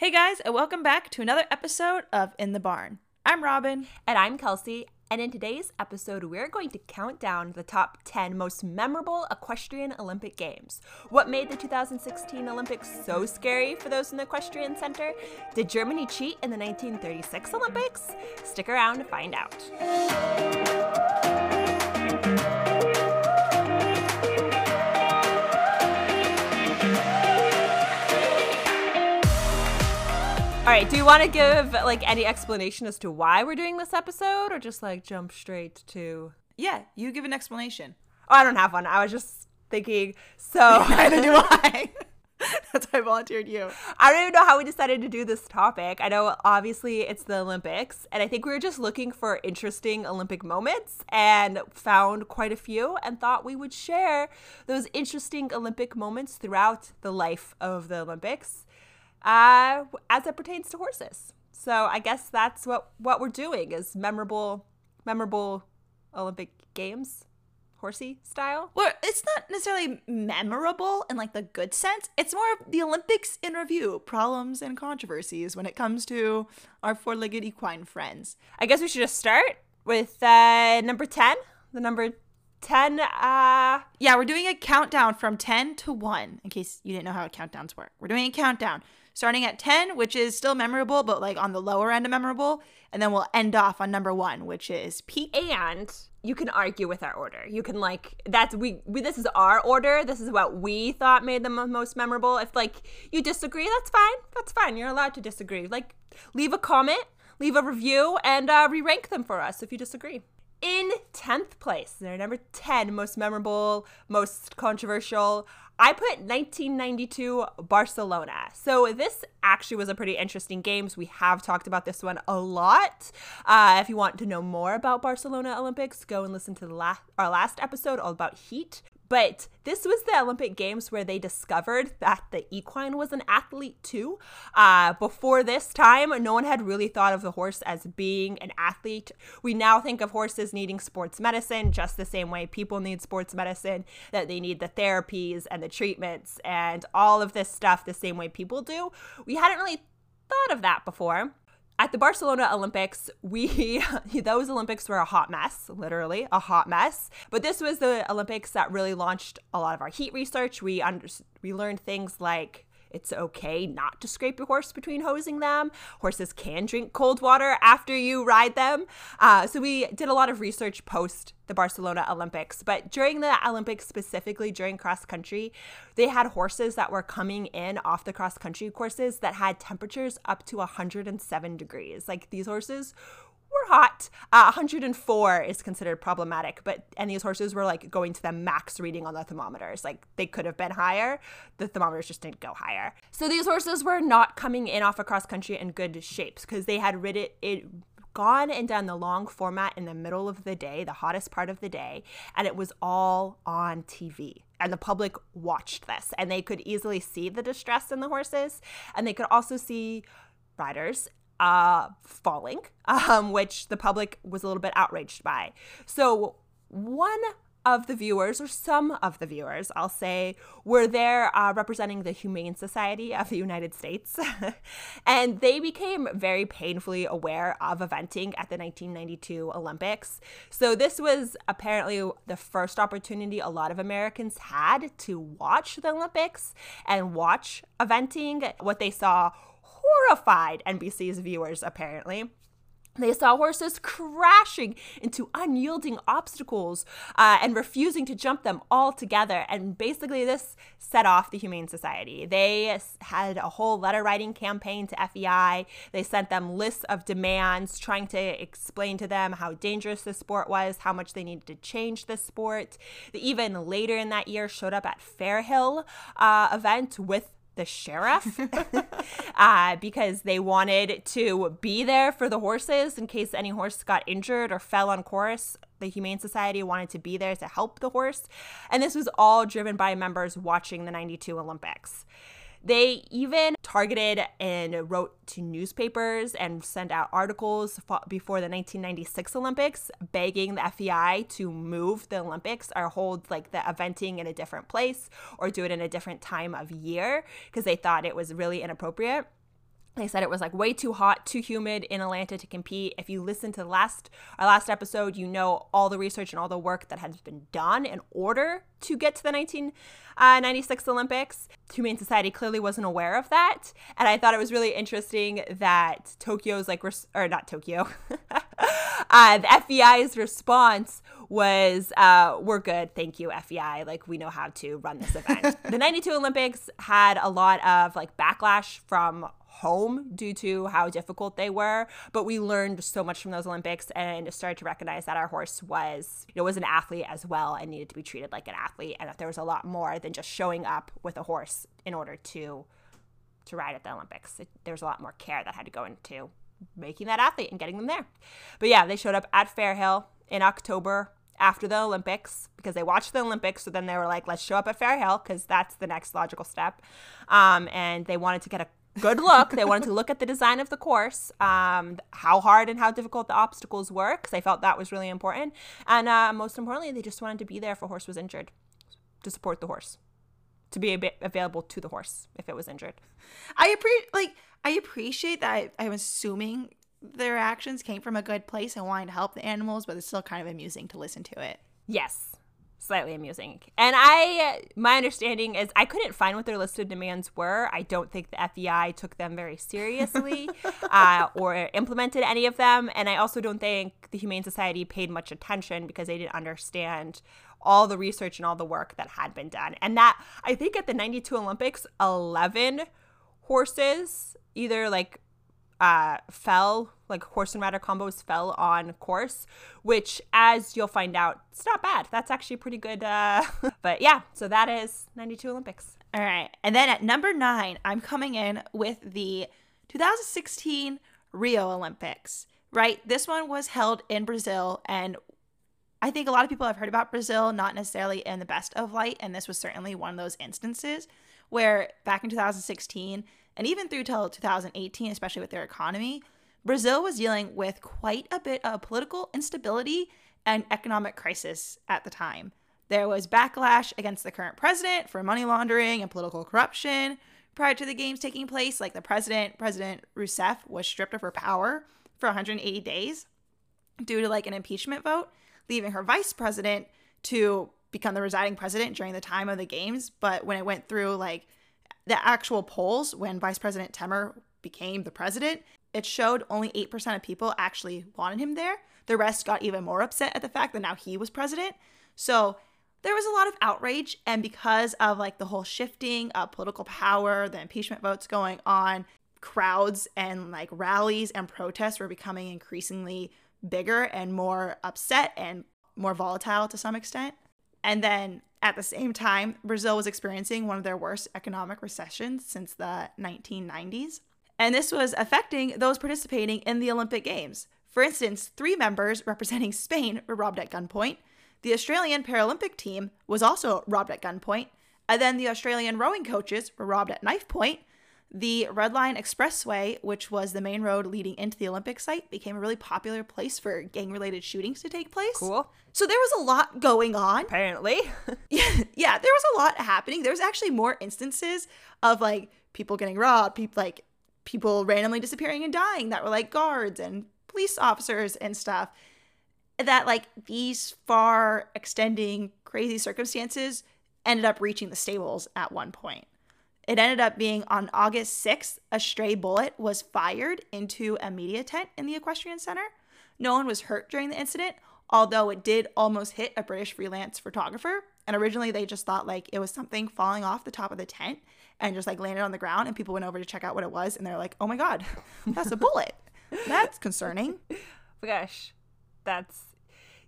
Hey guys, and welcome back to another episode of In the Barn. I'm Robin. And I'm Kelsey. And in today's episode, we're going to count down the top 10 most memorable equestrian Olympic Games. What made the 2016 Olympics so scary for those in the Equestrian Center? Did Germany cheat in the 1936 Olympics? Stick around to find out. All right, do you want to give like any explanation as to why we're doing this episode or just like jump straight to Yeah, you give an explanation. Oh, I don't have one. I was just thinking so Neither do I. That's why I volunteered you. I don't even know how we decided to do this topic. I know obviously it's the Olympics, and I think we were just looking for interesting Olympic moments and found quite a few and thought we would share those interesting Olympic moments throughout the life of the Olympics uh, as it pertains to horses. So I guess that's what what we're doing is memorable memorable Olympic games, horsey style. Well, it's not necessarily memorable in like the good sense. It's more of the Olympics in review, problems and controversies when it comes to our four-legged equine friends. I guess we should just start with uh, number ten. The number 10 uh yeah we're doing a countdown from 10 to 1 in case you didn't know how countdowns work we're doing a countdown starting at 10 which is still memorable but like on the lower end of memorable. And then we'll end off on number 1 which is peak. And you can argue with our order. You can like that's we, we this is our order. This is what we thought made them most memorable. If like you disagree that's fine. That's fine. You're allowed to disagree. Like leave a comment leave a review and uh, re-rank them for us if you disagree. In 10th place, their number 10 most memorable, most controversial, I put 1992 Barcelona. So this actually was a pretty interesting games. We have talked about this one a lot. Uh, if you want to know more about Barcelona Olympics, go and listen to the last our last episode all about heat. But this was the Olympic Games where they discovered that the equine was an athlete too. Uh, before this time, no one had really thought of the horse as being an athlete. We now think of horses needing sports medicine just the same way people need sports medicine, that they need the therapies and the treatments and all of this stuff the same way people do. We hadn't really thought of that before at the Barcelona Olympics, we those Olympics were a hot mess, literally a hot mess. But this was the Olympics that really launched a lot of our heat research. We under, we learned things like it's okay not to scrape your horse between hosing them. Horses can drink cold water after you ride them. Uh, so we did a lot of research post the Barcelona Olympics. But during the Olympics, specifically during cross country, they had horses that were coming in off the cross country courses that had temperatures up to 107 degrees. Like these horses were hot. Uh, 104 is considered problematic, but and these horses were like going to the max reading on the thermometers. Like they could have been higher, the thermometers just didn't go higher. So these horses were not coming in off across country in good shapes because they had rid it, it gone and done the long format in the middle of the day, the hottest part of the day, and it was all on TV. And the public watched this and they could easily see the distress in the horses and they could also see riders uh, falling, um, which the public was a little bit outraged by. So, one of the viewers, or some of the viewers, I'll say, were there uh, representing the Humane Society of the United States. and they became very painfully aware of eventing at the 1992 Olympics. So, this was apparently the first opportunity a lot of Americans had to watch the Olympics and watch eventing. What they saw horrified NBC's viewers, apparently. They saw horses crashing into unyielding obstacles uh, and refusing to jump them altogether. And basically, this set off the Humane Society. They had a whole letter writing campaign to FEI. They sent them lists of demands trying to explain to them how dangerous the sport was, how much they needed to change the sport. They even later in that year showed up at Fairhill uh, event with the sheriff uh, because they wanted to be there for the horses in case any horse got injured or fell on course. The Humane Society wanted to be there to help the horse. And this was all driven by members watching the 92 Olympics. They even targeted and wrote to newspapers and sent out articles before the 1996 Olympics begging the FEI to move the Olympics or hold like the eventing in a different place or do it in a different time of year because they thought it was really inappropriate. They said it was like way too hot, too humid in Atlanta to compete. If you listen to last our last episode, you know all the research and all the work that has been done in order to get to the 1996 uh, Olympics. Humane Society clearly wasn't aware of that, and I thought it was really interesting that Tokyo's like res- or not Tokyo, uh, the FEI's response was, uh, "We're good, thank you, FEI. Like we know how to run this event." the 92 Olympics had a lot of like backlash from home due to how difficult they were. But we learned so much from those Olympics and started to recognize that our horse was, you know, was an athlete as well and needed to be treated like an athlete, and that there was a lot more than just showing up with a horse in order to to ride at the Olympics. It, there was a lot more care that had to go into making that athlete and getting them there. But yeah, they showed up at Fairhill in October after the Olympics because they watched the Olympics. So then they were like, let's show up at Fairhill because that's the next logical step. Um, and they wanted to get a good look. they wanted to look at the design of the course, um, how hard and how difficult the obstacles were, because I felt that was really important. And uh, most importantly, they just wanted to be there if a horse was injured, to support the horse, to be available to the horse if it was injured. I appreciate, like, I appreciate that. I, I'm assuming their actions came from a good place and wanting to help the animals, but it's still kind of amusing to listen to it. Yes, slightly amusing. And I, my understanding is I couldn't find what their listed demands were. I don't think the FEI took them very seriously uh, or implemented any of them. And I also don't think the Humane Society paid much attention because they didn't understand all the research and all the work that had been done. And that, I think at the 92 Olympics, 11 horses either like uh, fell, like horse and rider combos fell on course, which, as you'll find out, it's not bad. That's actually pretty good. Uh, but yeah, so that is 92 Olympics. All right. And then at number nine, I'm coming in with the 2016 Rio Olympics, right? This one was held in Brazil. And I think a lot of people have heard about Brazil, not necessarily in the best of light. And this was certainly one of those instances where back in 2016, and even through till 2018, especially with their economy, Brazil was dealing with quite a bit of political instability and economic crisis at the time. There was backlash against the current president for money laundering and political corruption. Prior to the games taking place, like the president, President Rousseff, was stripped of her power for 180 days due to like an impeachment vote, leaving her vice president to become the residing president during the time of the games. But when it went through like the actual polls when Vice President Temer became the president, it showed only 8% of people actually wanted him there. The rest got even more upset at the fact that now he was president. So there was a lot of outrage. And because of like the whole shifting of political power, the impeachment votes going on, crowds and like rallies and protests were becoming increasingly bigger and more upset and more volatile to some extent. And then at the same time, Brazil was experiencing one of their worst economic recessions since the 1990s. And this was affecting those participating in the Olympic Games. For instance, three members representing Spain were robbed at gunpoint. The Australian Paralympic team was also robbed at gunpoint. And then the Australian rowing coaches were robbed at knife point. The Red Line Expressway, which was the main road leading into the Olympic site, became a really popular place for gang related shootings to take place. Cool. So there was a lot going on. Apparently. yeah, yeah, there was a lot happening. There was actually more instances of like people getting robbed, people like people randomly disappearing and dying that were like guards and police officers and stuff. That like these far extending crazy circumstances ended up reaching the stables at one point. It ended up being on August 6th, a stray bullet was fired into a media tent in the Equestrian Center. No one was hurt during the incident, although it did almost hit a British freelance photographer. And originally they just thought like it was something falling off the top of the tent and just like landed on the ground. And people went over to check out what it was. And they're like, oh my God, that's a bullet. that's concerning. Gosh, that's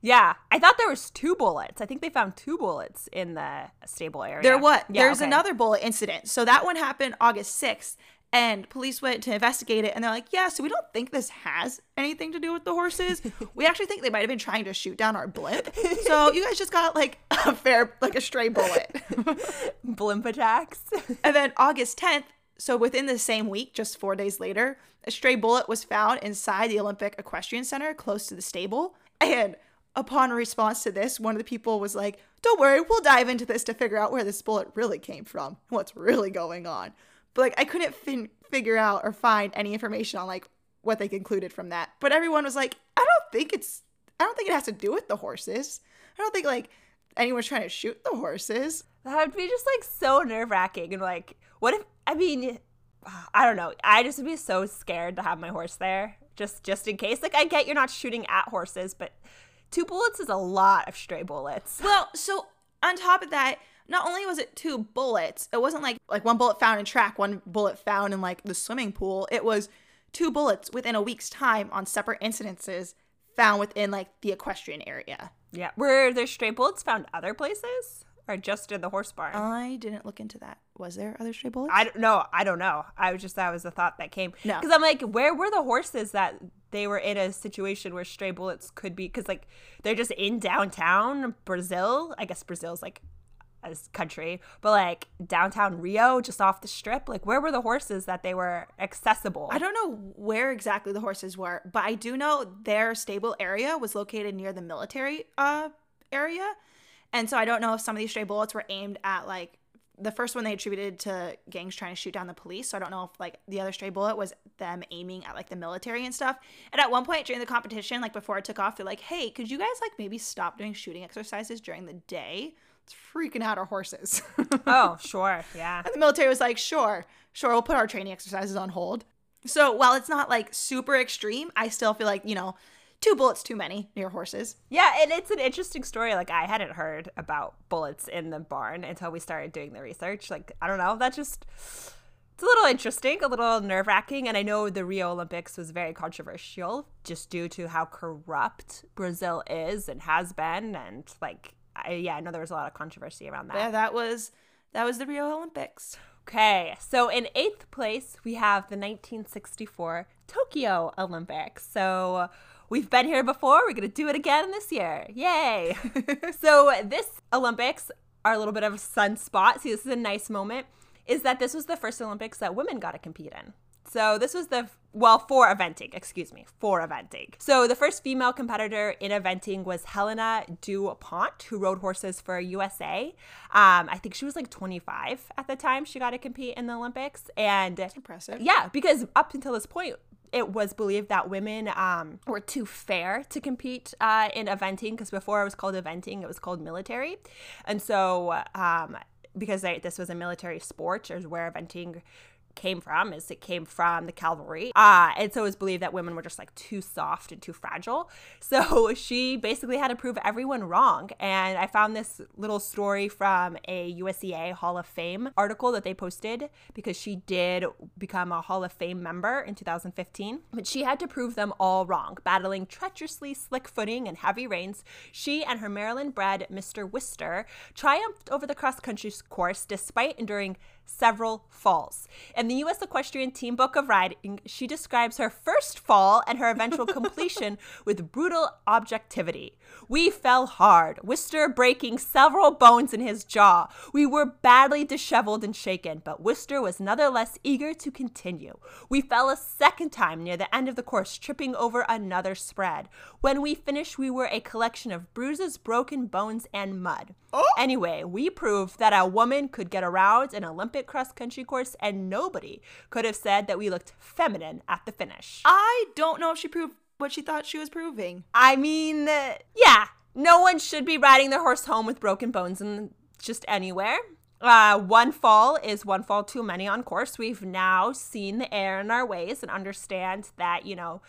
yeah, I thought there was two bullets. I think they found two bullets in the stable area. There what? Yeah, There's okay. another bullet incident. So that one happened August 6th and police went to investigate it and they're like, "Yeah, so we don't think this has anything to do with the horses. we actually think they might have been trying to shoot down our blimp. So you guys just got like a fair like a stray bullet. blimp attacks." and then August 10th, so within the same week, just 4 days later, a stray bullet was found inside the Olympic Equestrian Center close to the stable. And upon response to this, one of the people was like, Don't worry, we'll dive into this to figure out where this bullet really came from, what's really going on. But like, I couldn't fin- figure out or find any information on like what they concluded from that. But everyone was like, I don't think it's I don't think it has to do with the horses. I don't think like anyone's trying to shoot the horses. That would be just like so nerve wracking. And like, what if, I mean, I don't know. I just would be so scared to have my horse there just, just in case. Like, I get you're not shooting at horses, but two bullets is a lot of stray bullets. Well, so on top of that, not only was it two bullets, it wasn't like like one bullet found in track, one bullet found in like the swimming pool. It was two bullets within a week's time on separate incidences found within like the equestrian area. Yeah. Were there stray bullets found other places? Or just in the horse barn? I didn't look into that. Was there other stray bullets? I don't know. I don't know. I was just that was the thought that came. No. Because I'm like, where were the horses that they were in a situation where stray bullets could be? Because like they're just in downtown Brazil. I guess Brazil's like a country, but like downtown Rio, just off the strip. Like where were the horses that they were accessible? I don't know where exactly the horses were, but I do know their stable area was located near the military uh area. And so I don't know if some of these stray bullets were aimed at like the first one they attributed to gangs trying to shoot down the police. So I don't know if like the other stray bullet was them aiming at like the military and stuff. And at one point during the competition, like before it took off, they're like, "Hey, could you guys like maybe stop doing shooting exercises during the day? It's freaking out our horses." oh, sure, yeah. And the military was like, "Sure, sure, we'll put our training exercises on hold." So while it's not like super extreme, I still feel like you know two bullets too many near horses. Yeah, and it's an interesting story. Like I hadn't heard about bullets in the barn until we started doing the research. Like I don't know, that just it's a little interesting, a little nerve wracking. And I know the Rio Olympics was very controversial just due to how corrupt Brazil is and has been, and like I, yeah, I know there was a lot of controversy around that. Yeah, that was that was the Rio Olympics. Okay, so in eighth place we have the 1964 Tokyo Olympics. So We've been here before. We're going to do it again this year. Yay. so, this Olympics are a little bit of a sunspot. See, this is a nice moment. Is that this was the first Olympics that women got to compete in. So, this was the, well, for eventing, excuse me, for eventing. So, the first female competitor in eventing was Helena Dupont, who rode horses for USA. Um, I think she was like 25 at the time she got to compete in the Olympics. And That's impressive. Yeah, because up until this point, it was believed that women um, were too fair to compete uh, in eventing because before it was called eventing, it was called military. And so, um, because they, this was a military sport, is where eventing came from is it came from the cavalry uh, and so it was believed that women were just like too soft and too fragile. So she basically had to prove everyone wrong. And i found this little story from a usea hall of fame article that they posted because she did become a hall of fame member in 2015 but she had to prove them all wrong battling treacherously slick footing and heavy rains. She and her maryland bred mr wister triumphed over the cross country course despite enduring several falls. In the U.S. Equestrian Team Book of Riding, she describes her first fall and her eventual completion with brutal objectivity. We fell hard, Wister breaking several bones in his jaw. We were badly disheveled and shaken, but Wister was nonetheless eager to continue. We fell a second time near the end of the course, tripping over another spread. When we finished, we were a collection of bruises, broken bones, and mud. Oh. Anyway, we proved that a woman could get around an Olympic cross country course, and nobody could have said that we looked feminine at the finish. I don't know if she proved what she thought she was proving. I mean, yeah, no one should be riding their horse home with broken bones and just anywhere. Uh, one fall is one fall too many on course. We've now seen the error in our ways and understand that, you know,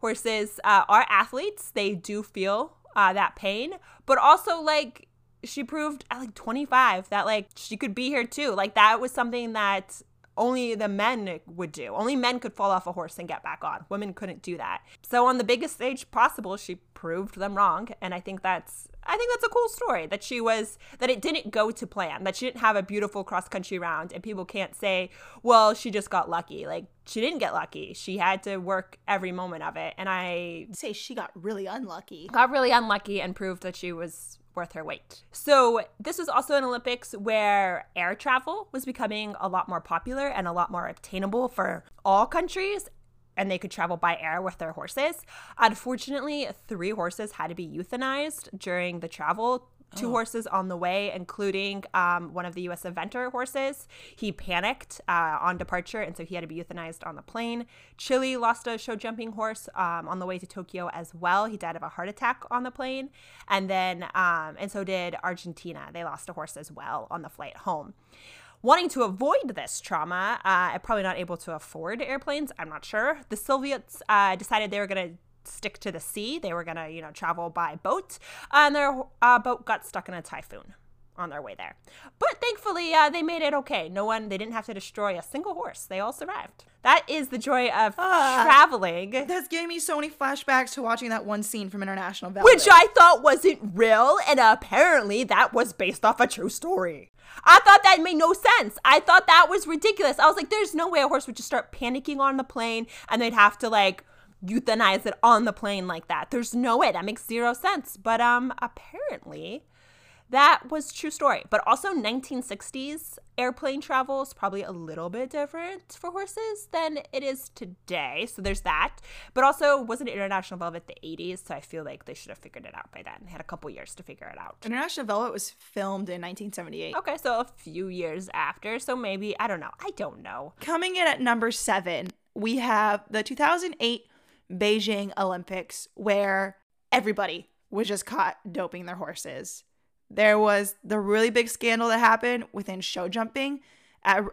horses uh, are athletes. They do feel uh, that pain, but also, like, she proved at like 25 that like she could be here too. Like that was something that only the men would do. Only men could fall off a horse and get back on. Women couldn't do that. So on the biggest stage possible, she proved them wrong, and I think that's I think that's a cool story that she was that it didn't go to plan. That she didn't have a beautiful cross country round and people can't say, "Well, she just got lucky." Like she didn't get lucky. She had to work every moment of it. And I say she got really unlucky. Got really unlucky and proved that she was worth her weight. So, this was also an Olympics where air travel was becoming a lot more popular and a lot more obtainable for all countries. And they could travel by air with their horses. Unfortunately, three horses had to be euthanized during the travel two Oh. horses on the way, including um, one of the U.S. eventer horses. He panicked uh, on departure, and so he had to be euthanized on the plane. Chile lost a show jumping horse um, on the way to Tokyo as well. He died of a heart attack on the plane, and then um, and so did Argentina. They lost a horse as well on the flight home wanting to avoid this trauma, uh, probably not able to afford airplanes. I'm not sure. The Soviets uh, decided they were going to stick to the sea. They were going to, you know, travel by boat, and their uh, boat got stuck in a typhoon on their way there. But thankfully, uh, they made it okay. No one, they didn't have to destroy a single horse. They all survived. That is the joy of Ah. traveling. That's giving me so many flashbacks to watching that one scene from International Velvet. Which I thought wasn't real, and apparently that was based off a true story. I thought that made no sense. I thought that was ridiculous. I was like, there's no way a horse would just start panicking on the plane and they'd have to like euthanize it on the plane like that. There's no way. That makes zero sense. But um apparently that was true story. But also 1960s airplane travel is probably a little bit different for horses than it is today. So there's that. But also wasn't International Velvet the 80s, so I feel like they should have figured it out by then. They had a couple years to figure it out. International Velvet was filmed in 1978. Okay, so a few years after, so maybe I don't know. I don't know. Coming in at number seven, we have the 2008 Beijing Olympics, where everybody was just caught doping their horses. There was the really big scandal that happened within show jumping.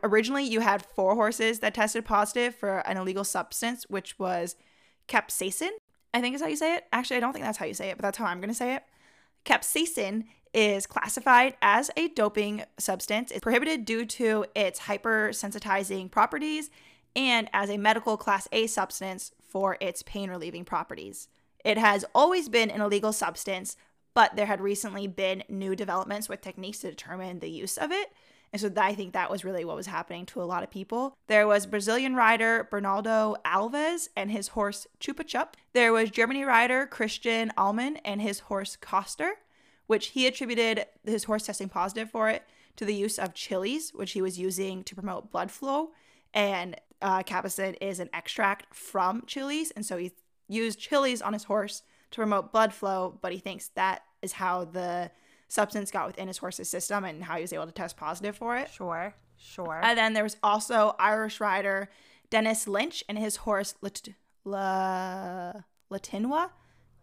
Originally, you had four horses that tested positive for an illegal substance, which was capsaicin. I think is how you say it. Actually, I don't think that's how you say it, but that's how I'm going to say it. Capsaicin is classified as a doping substance. It's prohibited due to its hypersensitizing properties and as a medical class A substance for its pain relieving properties. It has always been an illegal substance, but there had recently been new developments with techniques to determine the use of it. And so I think that was really what was happening to a lot of people. There was Brazilian rider Bernardo Alves and his horse Chupa Chup. There was Germany rider Christian Ahlmann and his horse Koster, which he attributed his horse testing positive for it to the use of chilies, which he was using to promote blood flow. And uh, capsaicin is an extract from chilies, and so he used chilies on his horse to promote blood flow. But he thinks that is how the substance got within his horse's system and how he was able to test positive for it. Sure, sure. And then there was also Irish rider Dennis Lynch and his horse Lat- La Latinwa.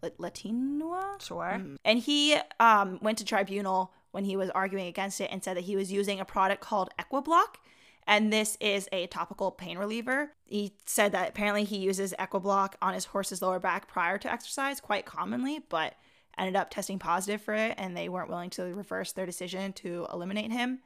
La- Latinwa? sure. And he um, went to tribunal when he was arguing against it and said that he was using a product called Equiblock. And this is a topical pain reliever. He said that apparently he uses Equiblock on his horse's lower back prior to exercise quite commonly, but ended up testing positive for it and they weren't willing to reverse their decision to eliminate him.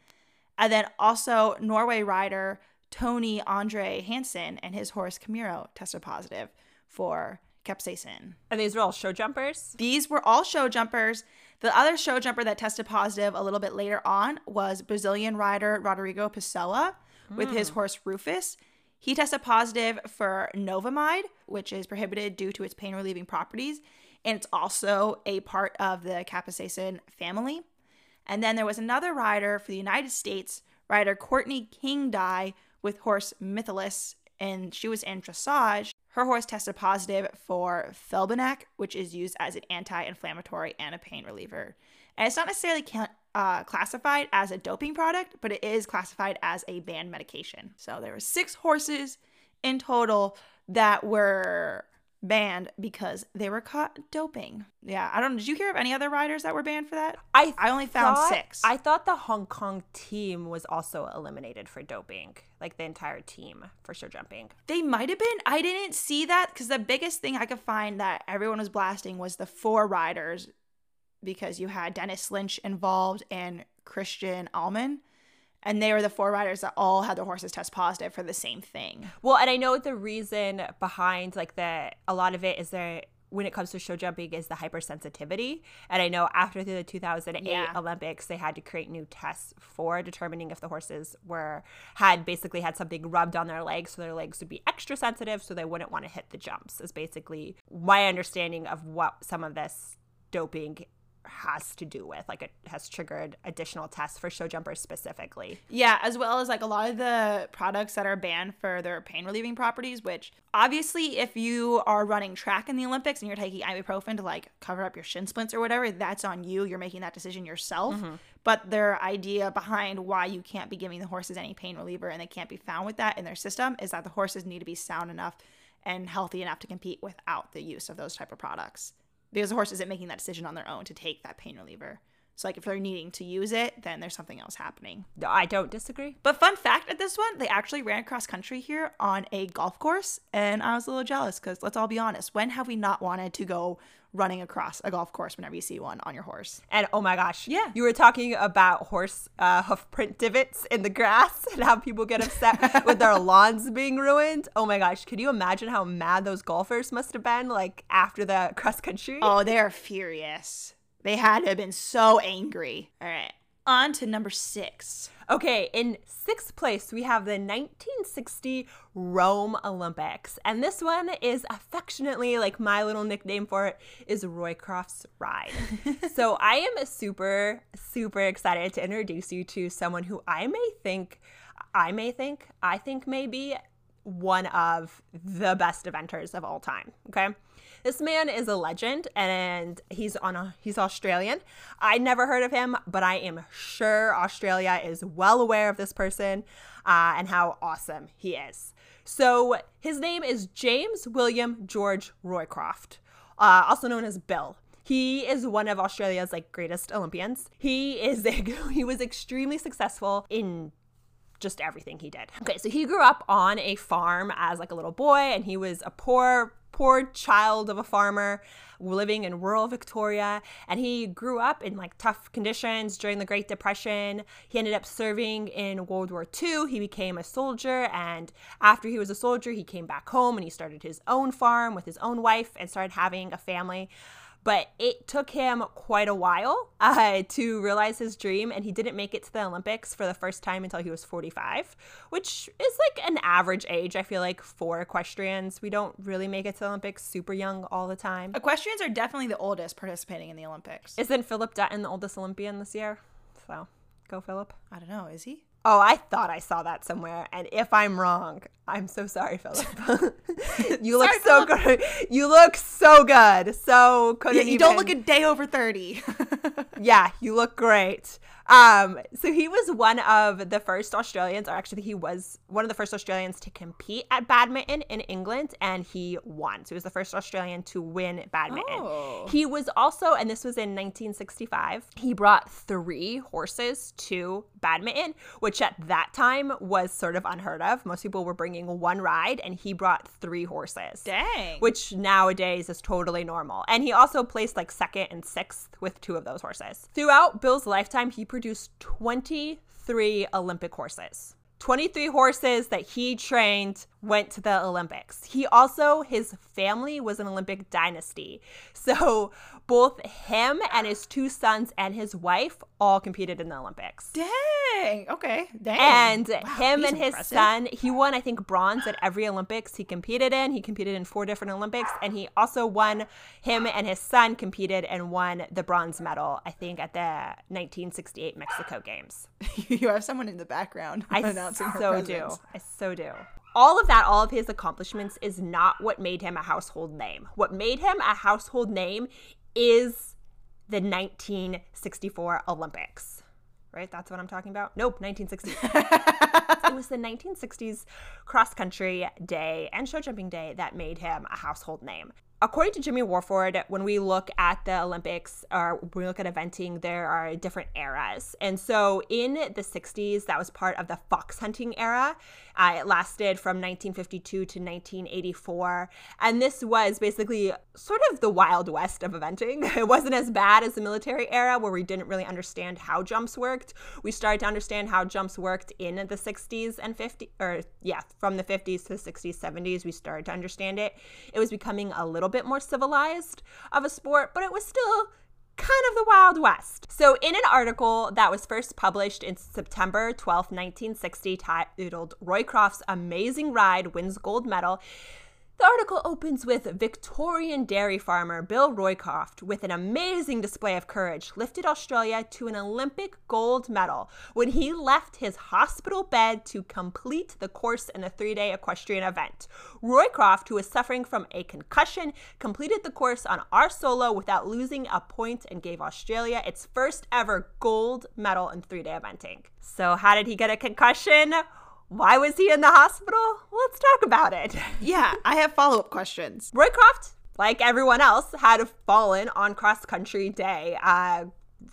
And then also Norway rider Tony Andre Hansen and his horse Camiro tested positive for capsaicin. And these are all show jumpers. These were all show jumpers. The other show jumper that tested positive a little bit later on was Brazilian rider Rodrigo Pessoa with his hmm. horse Rufus. He tested positive for Novamide, which is prohibited due to its pain relieving properties, and it's also a part of the capsaicin family. And then there was another rider for the United States, rider Courtney King Dye with horse Mythilus, and she was in dressage. Her horse tested positive for Felbinac, which is used as an anti inflammatory and a pain reliever. And it's not necessarily uh, classified as a doping product, but it is classified as a banned medication. So there were six horses in total that were banned because they were caught doping. Yeah, I don't. Did you hear of any other riders that were banned for that? I I only found thought- six. I thought the Hong Kong team was also eliminated for doping, like the entire team for show jumping. They might have been. I didn't see that because the biggest thing I could find that everyone was blasting was the four riders because you had Dennis Lynch involved and Christian Ahlmann. And they were the four riders that all had their horses test positive for the same thing. Well, and I know the reason behind like the a lot of it is there when it comes to show jumping is the hypersensitivity. And I know after the 2008 Yeah. Olympics, they had to create new tests for determining if the horses were had basically had something rubbed on their legs, so their legs would be extra sensitive, so they wouldn't want to hit the jumps. Is basically my understanding of what some of this doping has to do with. Like it has triggered additional tests for show jumpers specifically. Yeah, as well as like a lot of the products that are banned for their pain relieving properties, which obviously if you are running track in the Olympics and you're taking ibuprofen to like cover up your shin splints or whatever, that's on you. You're making that decision yourself. Mm-hmm. But their idea behind why you can't be giving the horses any pain reliever and they can't be found with that in their system is that the horses need to be sound enough and healthy enough to compete without the use of those type of products because the horse isn't making that decision on their own to take that pain reliever. So like if they're needing to use it, then there's something else happening. I don't disagree. But fun fact at this one, they actually ran cross country here on a golf course, and I was a little jealous because let's all be honest, when have we not wanted to go running across a golf course whenever you see one on your horse? And oh my gosh, Yeah. you were talking about horse uh, hoof print divots in the grass and how people get upset with their lawns being ruined. Oh my gosh, can you imagine how mad those golfers must have been like after the cross country? Oh, they're furious. They had to have been so angry. All right, on to number six. Okay, in sixth place, we have the 1960 Rome Olympics. And this one is affectionately, like my little nickname for it is Roycroft's Ride. so I am super, super excited to introduce you to someone who I may think, I may think, I think may be one of the best eventers of all time. Okay. This man is a legend and he's on a, he's Australian. I never heard of him, but I am sure Australia is well aware of this person uh, and how awesome he is. So his name is James William George Roycroft, uh, also known as Bill. He is one of Australia's like greatest Olympians. He is he was extremely successful in just everything he did. Okay, so he grew up on a farm as like a little boy and he was a poor poor child of a farmer living in rural Victoria. And he grew up in like tough conditions during the Great Depression. He ended up serving in World War II. He became a soldier. And after he was a soldier, he came back home and he started his own farm with his own wife and started having a family but it took him quite a while uh, to realize his dream and he didn't make it to the olympics for the first time until he was 45 which is like an average age i feel like for equestrians we don't really make it to the olympics super young all the time Equestrians are definitely the oldest participating in the Olympics. isn't phillip dutton the oldest olympian this year so go phillip I don't know, is he? Oh, I thought I saw that somewhere. And if I'm wrong, I'm so sorry, Phillip. you look Sorry, so good. You look so good. So couldn't Yeah, you even- don't look a day over 30. yeah, you look great. Um, so he was one of the first Australians, or actually, he was one of the first Australians to compete at badminton in England, and he won. So he was the first Australian to win badminton. Oh. He was also, and this was in 1965, he brought three horses to badminton, which at that time was sort of unheard of. Most people were bringing one ride, and he brought three horses Dang. which nowadays is totally normal. And he also placed like second and sixth with two of those horses. Throughout Bill's lifetime, he produced 23 Olympic horses. 23 horses that he trained went to the Olympics. He also, his family was an Olympic dynasty. So both him and his two sons and his wife all competed in the Olympics. Dang. Okay. Dang. And Wow, him and his son, he won, I think, bronze at every Olympics he competed in. He competed in four different Olympics, and he also won. Him and his son competed and won the bronze medal, I think, at the 1968 Mexico Games. you have someone in the background I announcing so do. I so do. All of that, all of his accomplishments is not what made him a household name. What made him a household name is the 1964 Olympics. Right? That's what I'm talking about? Nope, 1960. it was the 1960s cross country day and show jumping day that made him a household name. According to Jimmy Wofford, when we look at the Olympics or when we look at eventing, there are different eras. And so in the 60s, that was part of the fox hunting era. Uh, it lasted from 1952 to 1984. And this was basically sort of the Wild West of eventing. It wasn't as bad as the military era where we didn't really understand how jumps worked. We started to understand how jumps worked in the 60s and 50s, or yeah, from the 50s to the 60s, 70s, we started to understand it. It was becoming a little bit more civilized of a sport, but it was still kind of the Wild West. So, in an article that was first published in September 12, 1960, titled Roycroft's Amazing Ride Wins Gold Medal, The article opens with Victorian dairy farmer Bill Roycroft, with an amazing display of courage, lifted Australia to an Olympic gold medal when he left his hospital bed to complete the course in a three day equestrian event. Roycroft, who was suffering from a concussion, completed the course on our solo without losing a point and gave Australia its first ever gold medal in three day eventing. So, how did he get a concussion? Why was he in the hospital? Let's talk about it. Yeah, I have follow up questions. Roycroft, like everyone else, had fallen on cross country day. Uh,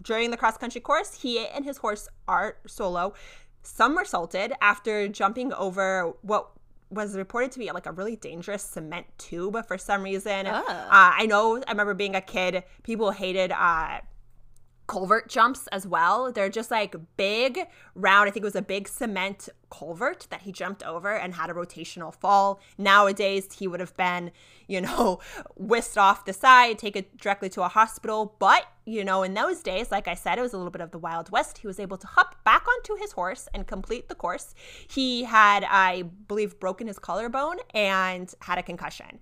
during the cross country course, he and his horse Our Solo somersaulted after jumping over what was reported to be like a really dangerous cement tube for some reason. Uh, I know, I remember being a kid, people hated uh, culvert jumps as well. They're just like big, round. I think it was a big cement culvert that he jumped over and had a rotational fall. Nowadays, he would have been, you know, whisked off the side, taken directly to a hospital. But, you know, in those days, like I said, it was a little bit of the Wild West. He was able to hop back onto his horse and complete the course. He had, I believe, broken his collarbone and had a concussion.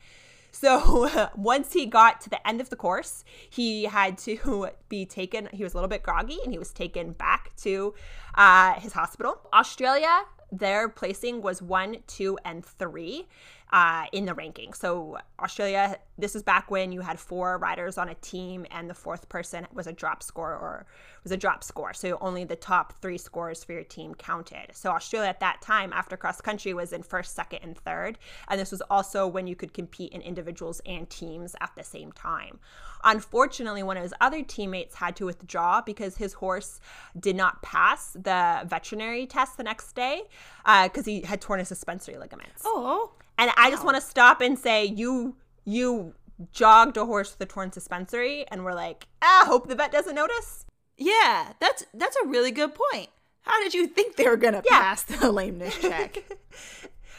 So once he got to the end of the course, he had to be taken. He was a little bit groggy and he was taken back to uh, his hospital. Australia, their placing was one, two, and three uh, in the ranking. So Australia, this was back when you had four riders on a team, and the fourth person was a drop score or was a drop score. So only the top three scores for your team counted. So Australia at that time, after cross country, was in first, second, and third. And this was also when you could compete in individuals and teams at the same time. Unfortunately, one of his other teammates had to withdraw because his horse did not pass the veterinary test the next day because uh, he had torn his suspensory ligaments. Oh. And I just want to stop and say you you jogged a horse with a torn suspensory and we're like, ah, hope the vet doesn't notice. Yeah, that's that's a really good point. How did you think they were gonna yeah. pass the lameness check?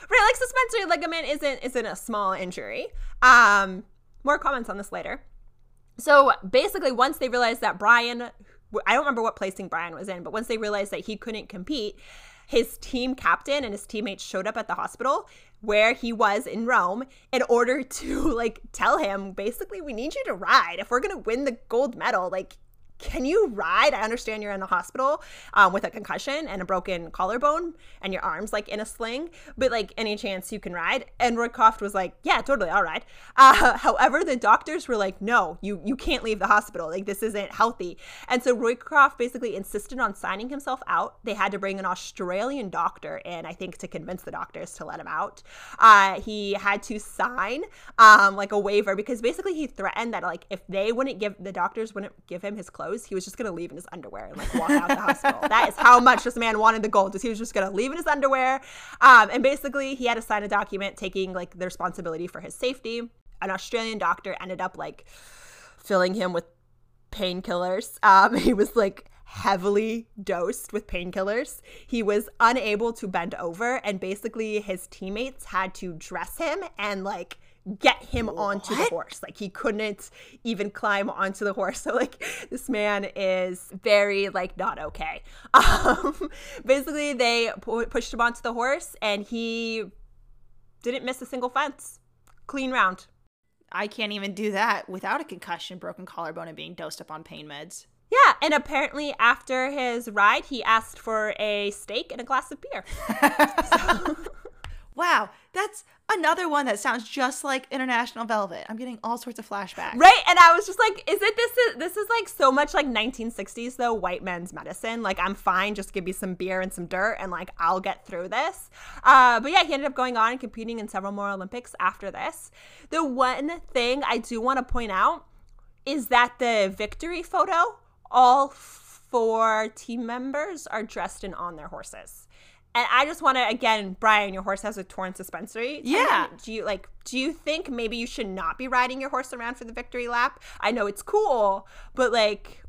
right, like suspensory ligament isn't isn't a small injury. Um, more comments on this later. So basically, once they realized that Brian, I don't remember what placing Brian was in, but once they realized that he couldn't compete, his team captain and his teammates showed up at the hospital where he was in Rome in order to like tell him basically we need you to ride. If we're going to win the gold medal like can you ride? I understand you're in the hospital um, with a concussion and a broken collarbone and your arms like in a sling, but like any chance you can ride? And Roycroft was like, yeah, totally, I'll ride. Uh, however, the doctors were like, no, you you can't leave the hospital. Like this isn't healthy. And so Roycroft basically insisted on signing himself out. They had to bring an Australian doctor in, I think, to convince the doctors to let him out. Uh, he had to sign um, like a waiver because basically he threatened that like if they wouldn't give the doctors wouldn't give him his clothes clothes, he was just gonna leave in his underwear and like walk out the hospital. That is how much this man wanted the gold. Is he was just gonna leave in his underwear, um, and basically he had to sign a document taking like the responsibility for his safety. An Australian doctor ended up like filling him with painkillers. Um, he was like heavily dosed with painkillers. He was unable to bend over, and basically his teammates had to dress him and like get him what? onto the horse. Like he couldn't even climb onto the horse. So like this man is very like not okay. Um, basically, they pu- pushed him onto the horse, and he didn't miss a single fence. Clean round. I can't even do that without a concussion, broken collarbone, and being dosed up on pain meds. Yeah, and apparently after his ride, he asked for a steak and a glass of beer. so. Wow, that's another one that sounds just like International Velvet. I'm getting all sorts of flashbacks. Right, and I was just like, is it this is this is like so much like 1960s though, white men's medicine. Like I'm fine, just give me some beer and some dirt and like I'll get through this. Uh, but yeah, he ended up going on and competing in several more Olympics after this. The one thing I do want to point out is that the victory photo, all four team members are dressed in on their horses. And I just want to again, Brian, your horse has a torn suspensory. Yeah. Do you like? Do you think maybe you should not be riding your horse around for the victory lap? I know it's cool, but like,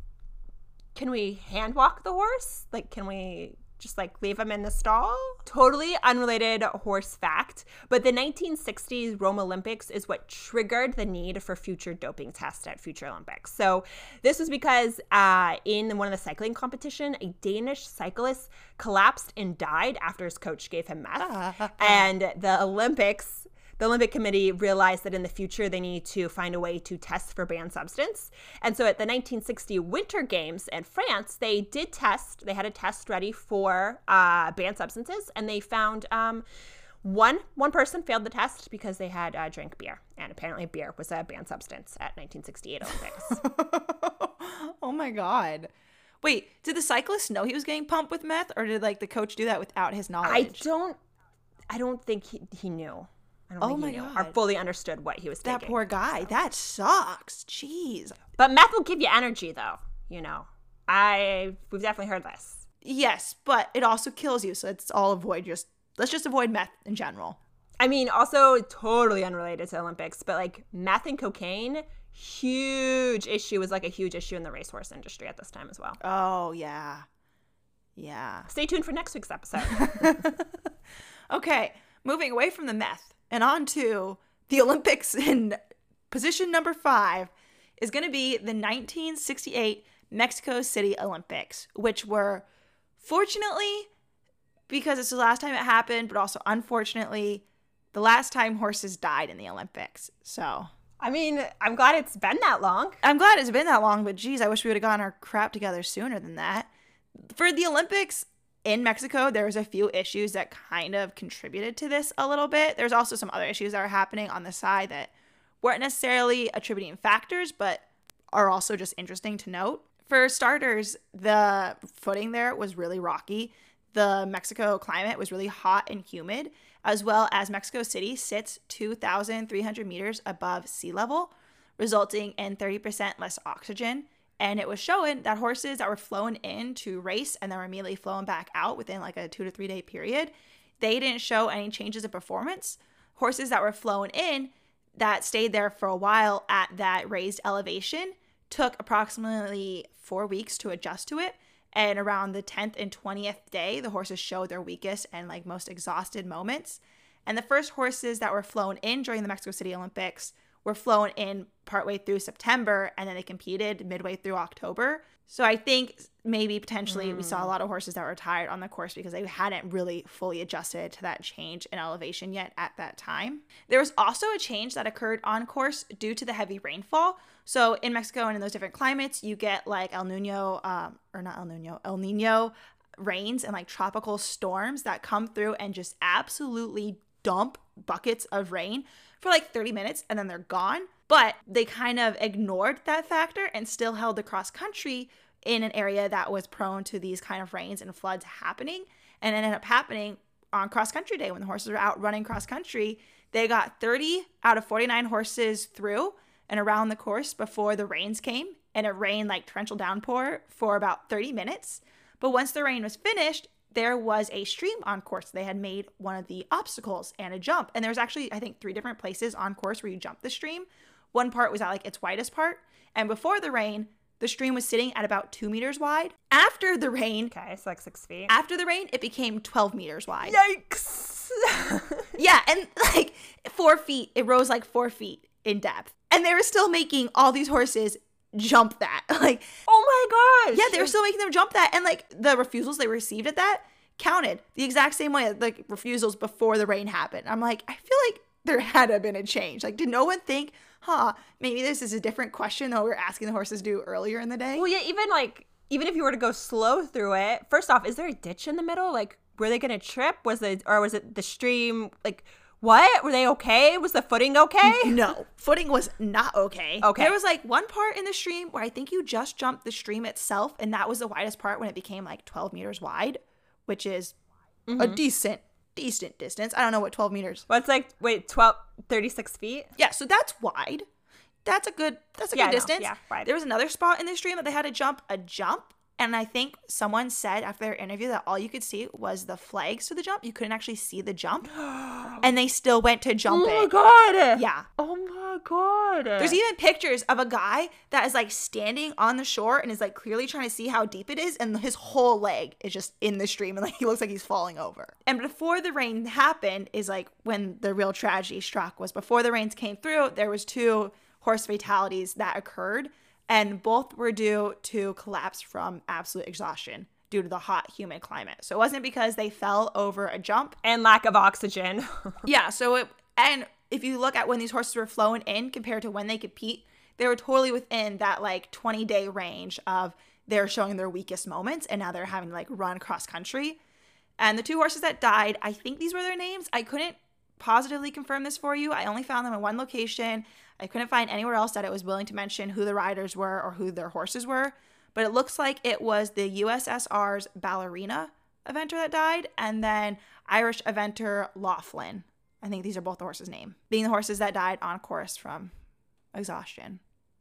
can we hand walk the horse? Like, can we just like leave them in the stall. Totally unrelated horse fact, but the 1960s Rome Olympics is what triggered the need for future doping tests at future Olympics. So this was because uh, in one of the cycling competition, a Danish cyclist collapsed and died after his coach gave him meth, and the Olympics the Olympic Committee realized that in the future they need to find a way to test for banned substance. And so at the 1960 Winter Games in France, they did test, they had a test ready for uh, banned substances, and they found um, one one person failed the test because they had uh, drank beer, and apparently beer was a banned substance at 1968 Olympics. oh my god. Wait, did the cyclist know he was getting pumped with meth, or did like the coach do that without his knowledge? I don't, I don't think he, he knew. I don't Oh my or God. fully understood what he was that thinking. That poor guy. That sucks. Jeez. But meth will give you energy, though. You know, I we've definitely heard this. Yes, but it also kills you. So let's all avoid just let's just avoid meth in general. I mean, also totally unrelated to Olympics, but like meth and cocaine, huge issue was like a huge issue in the racehorse industry at this time as well. Oh yeah, yeah. Stay tuned for next week's episode. Okay, moving away from the meth and on to the Olympics in position number five is going to be the 1968 Mexico City Olympics, which were fortunately, because it's the last time it happened, but also unfortunately, the last time horses died in the Olympics. So I mean, I'm glad it's been that long. I'm glad it's been that long, but geez, I wish we would have gotten our crap together sooner than that. For the Olympics in Mexico, there was a few issues that kind of contributed to this a little bit. There's also some other issues that are happening on the side that weren't necessarily attributing factors, but are also just interesting to note. For starters, the footing there was really rocky. The Mexico climate was really hot and humid, as well as Mexico City sits 2,300 meters above sea level, resulting in 30% less oxygen. And it was showing that horses that were flown in to race and then were immediately flown back out within like a two to three day period, they didn't show any changes in performance. Horses that were flown in that stayed there for a while at that raised elevation took approximately four weeks to adjust to it. And around the 10th and 20th day, the horses showed their weakest and like most exhausted moments. And the first horses that were flown in during the Mexico City Olympics were flown in partway through September and then they competed midway through October. So I think maybe potentially we saw a lot of horses that were tired on the course because they hadn't really fully adjusted to that change in elevation yet at that time. There was also a change that occurred on course due to the heavy rainfall. So in Mexico and in those different climates, you get like El Nino, um, or not El Nino, El Nino rains and like tropical storms that come through and just absolutely dump buckets of rain for like 30 minutes and then they're gone. But they kind of ignored that factor and still held the cross country in an area that was prone to these kind of rains and floods happening. And it ended up happening on cross country day when the horses were out running cross country. They got 30 out of 49 horses through and around the course before the rains came. And it rained like torrential downpour for about 30 minutes. But once the rain was finished, there was a stream on course. They had made one of the obstacles and a jump. And there was actually, I think, three different places on course where you jump the stream. One part was at like its widest part. And before the rain, the stream was sitting at about two meters wide. After the rain, Okay, it's like six feet. after the rain, it became 12 meters wide. Yikes! Yeah, and like four feet, it rose like four feet in depth. And they were still making all these horses jump that. Like, oh my gosh! yeah, they were still making them jump that. And like the refusals they received at that counted the exact same way as like refusals before the rain happened. I'm like, I feel like there had to have been a change. Like, did no one think, huh, maybe this is a different question than what we were asking the horses to do earlier in the day? Well, yeah, even like even if you were to go slow through it, first off, is there a ditch in the middle? Like, were they gonna trip? Was it or was it the stream? Like, what were they okay? Was the footing okay? No, footing was not okay. Okay. There was like one part in the stream where I think you just jumped the stream itself, and that was the widest part when it became like 12 meters wide, which is a mm-hmm. decent, decent distance. I don't know what 12 meters. What's like wait 12, 36 feet? Yeah, so that's wide. That's a good. That's a Yeah, good distance. yeah, wide. There was another spot in the stream that they had to jump a jump, and I think someone said after their interview that all you could see was the flags to the jump. You couldn't actually see the jump, and they still went to jump Oh my it. god! Yeah. Oh my god! There's even pictures of a guy that is like standing on the shore and is like clearly trying to see how deep it is, and his whole leg is just in the stream and like he looks like he's falling over. And before the rain happened is like when the real tragedy struck was before the rains came through, there was two horse fatalities that occurred, and both were due to collapse from absolute exhaustion due to the hot, humid climate. So it wasn't because they fell over a jump and lack of oxygen. yeah, so it and if you look at when these horses were flown in compared to when they compete, they were totally within that like 20 day range of they're showing their weakest moments and now they're having to like run cross country. And the two horses that died, I think these were their names. I couldn't positively confirm this for you. I only found them in one location. I couldn't find anywhere else that it was willing to mention who the riders were or who their horses were. But it looks like it was the USSR's ballerina eventer that died, and then Irish eventer Laughlin. I think these are both the horses' name, being the horses that died on course from exhaustion.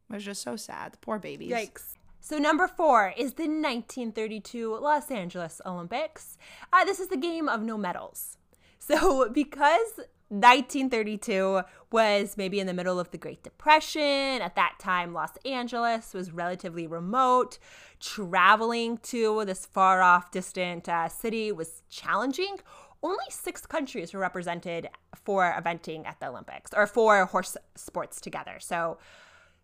It was just so sad. The poor babies. Yikes. So, number four is the 1932 Los Angeles Olympics. Uh, this is the game of no medals. So, because 1932 was maybe in the middle of the Great Depression. At that time, Los Angeles was relatively remote. Traveling to this far off, distant uh, city was challenging. Only six countries were represented for eventing at the Olympics or for horse sports together. So,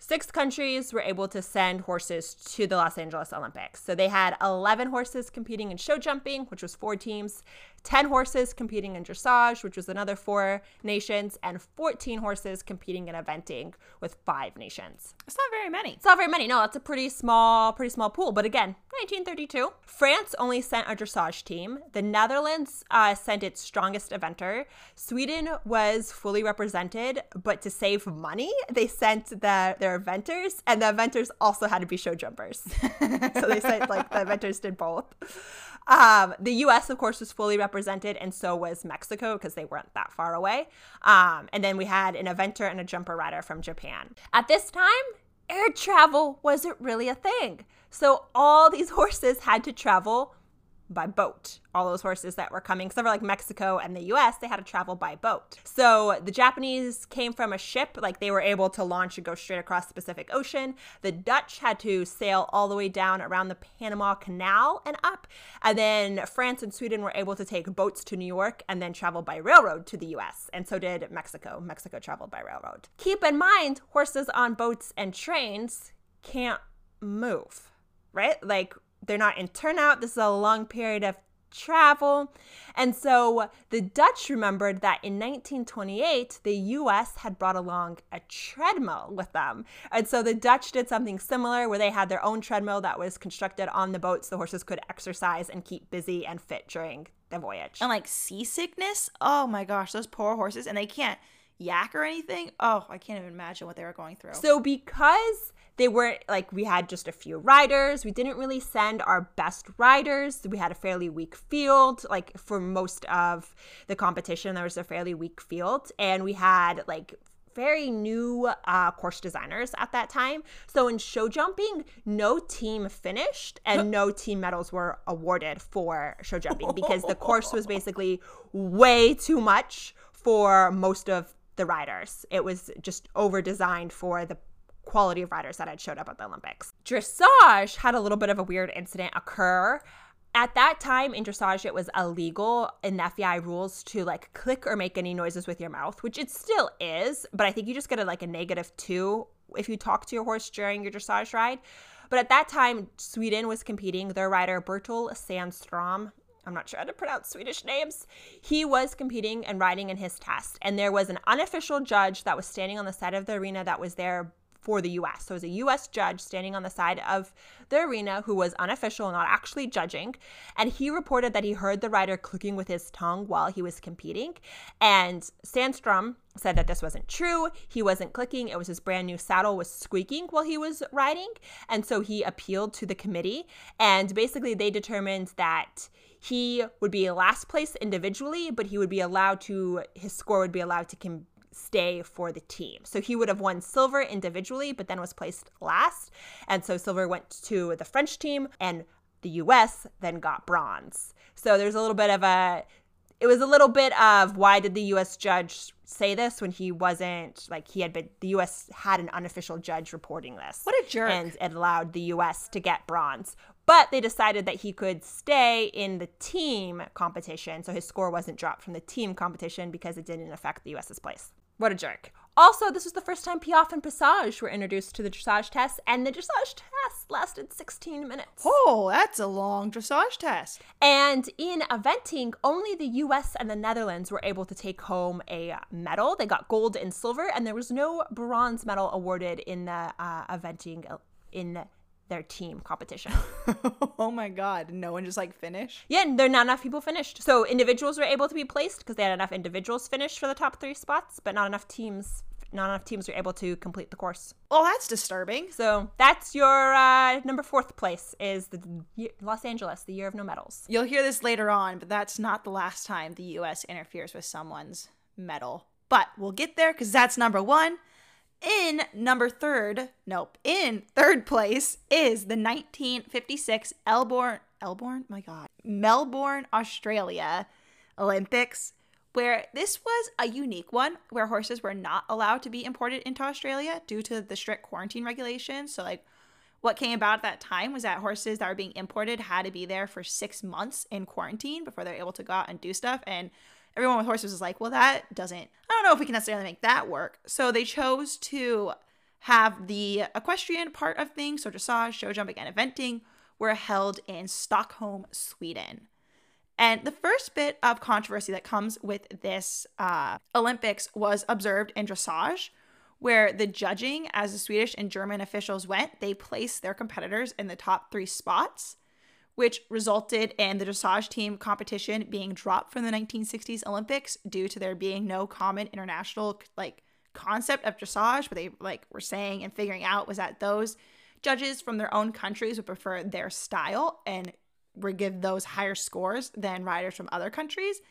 Six countries were able to send horses to the Los Angeles Olympics. So they had 11 horses competing in show jumping, which was four teams, 10 horses competing in dressage, which was another four nations, and 14 horses competing in eventing with five nations. It's not very many. It's not very many. No, it's a pretty small, pretty small pool. But again, 1932. France only sent a dressage team. The Netherlands uh, sent its strongest eventer. Sweden was fully represented, but to save money, they sent the, their eventers, and the eventers also had to be show jumpers. so they said like the eventers did both. Um, the U.S. of course was fully represented, and so was Mexico because they weren't that far away. Um, and then we had an eventer and a jumper rider from Japan. At this time, air travel wasn't really a thing. So all these horses had to travel by boat. All those horses that were coming, except for like Mexico and the US, they had to travel by boat. So the Japanese came from a ship, like they were able to launch and go straight across the Pacific Ocean. The Dutch had to sail all the way down around the Panama Canal and up. And then France and Sweden were able to take boats to New York and then travel by railroad to the US. And so did Mexico. Mexico traveled by railroad. Keep in mind, horses on boats and trains can't move, right? Like they're not in turnout. This is a long period of travel. And so the Dutch remembered that in 1928, the US had brought along a treadmill with them. And so the Dutch did something similar where they had their own treadmill that was constructed on the boat so the horses could exercise and keep busy and fit during the voyage. And like seasickness, oh my gosh, those poor horses, and they can't yak or anything. Oh, I can't even imagine what they were going through. So because they weren't like we had just a few riders. We didn't really send our best riders. We had a fairly weak field. Like for most of the competition, there was a fairly weak field. And we had like very new uh, course designers at that time. So in show jumping, no team finished and no team medals were awarded for show jumping because the course was basically way too much for most of the riders. It was just over designed for the quality of riders that had showed up at the Olympics. Dressage had a little bit of a weird incident occur. At that time in dressage, it was illegal in the FEI rules to like click or make any noises with your mouth, which it still is, but I think you just get a like a negative two if you talk to your horse during your dressage ride. But at that time, Sweden was competing. Their rider Bertil Sandstrom, I'm not sure how to pronounce Swedish names. He was competing and riding in his test, and there was an unofficial judge that was standing on the side of the arena that was there for the US. So it was a US judge standing on the side of the arena who was unofficial, not actually judging. And he reported that he heard the rider clicking with his tongue while he was competing. And Sandstrom said that this wasn't true. He wasn't clicking. It was his brand new saddle was squeaking while he was riding. And so he appealed to the committee. And basically, they determined that he would be last place individually, but he would be allowed to, his score would be allowed to com- stay for the team. So he would have won silver individually, but then was placed last. And so silver went to the French team, and the US then got bronze. So there's a little bit of a it was a little bit of why did the US judge say this when he wasn't like he had been the US had an unofficial judge reporting this. What a jerk. And it allowed the US to get bronze. But they decided that he could stay in the team competition so his score wasn't dropped from the team competition because it didn't affect the US's place. What a jerk. Also, this was the first time Piaffe and Passage were introduced to the dressage test, and the dressage test lasted 16 minutes. Oh, that's a long dressage test. And in eventing, only the US and the Netherlands were able to take home a medal. They got gold and silver, and there was no bronze medal awarded in the uh, eventing in their team competition. oh my god, no one just like finished? Yeah, there are not enough people finished. So individuals were able to be placed because they had enough individuals finished for the top three spots, but not enough teams. Not enough teams were able to complete the course. Well, that's disturbing. So that's your uh, number fourth place is the Los Angeles, the year of no medals. You'll hear this later on, but that's not the last time the U.S. interferes with someone's medal. But we'll get there because that's number one. In number third, nope, in third place is the 1956 Elborn, Elborn, my God, Melbourne, Australia Olympics, where this was a unique one where horses were not allowed to be imported into Australia due to the strict quarantine regulations. So, like, what came about at that time was that horses that were being imported had to be there for six months in quarantine before they're able to go out and do stuff. And everyone with horses was like, well, that doesn't, I don't know if we can necessarily make that work. So they chose to have the equestrian part of things, so dressage, show jumping, and eventing, were held in Stockholm, Sweden. And the first bit of controversy that comes with this uh, Olympics was observed in dressage, where the judging, as the Swedish and German officials went, they placed their competitors in the top three spots which resulted in the dressage team competition being dropped from the 1960s Olympics due to there being no common international like concept of dressage. What they like were saying and figuring out was that those judges from their own countries would prefer their style and would give those higher scores than riders from other countries.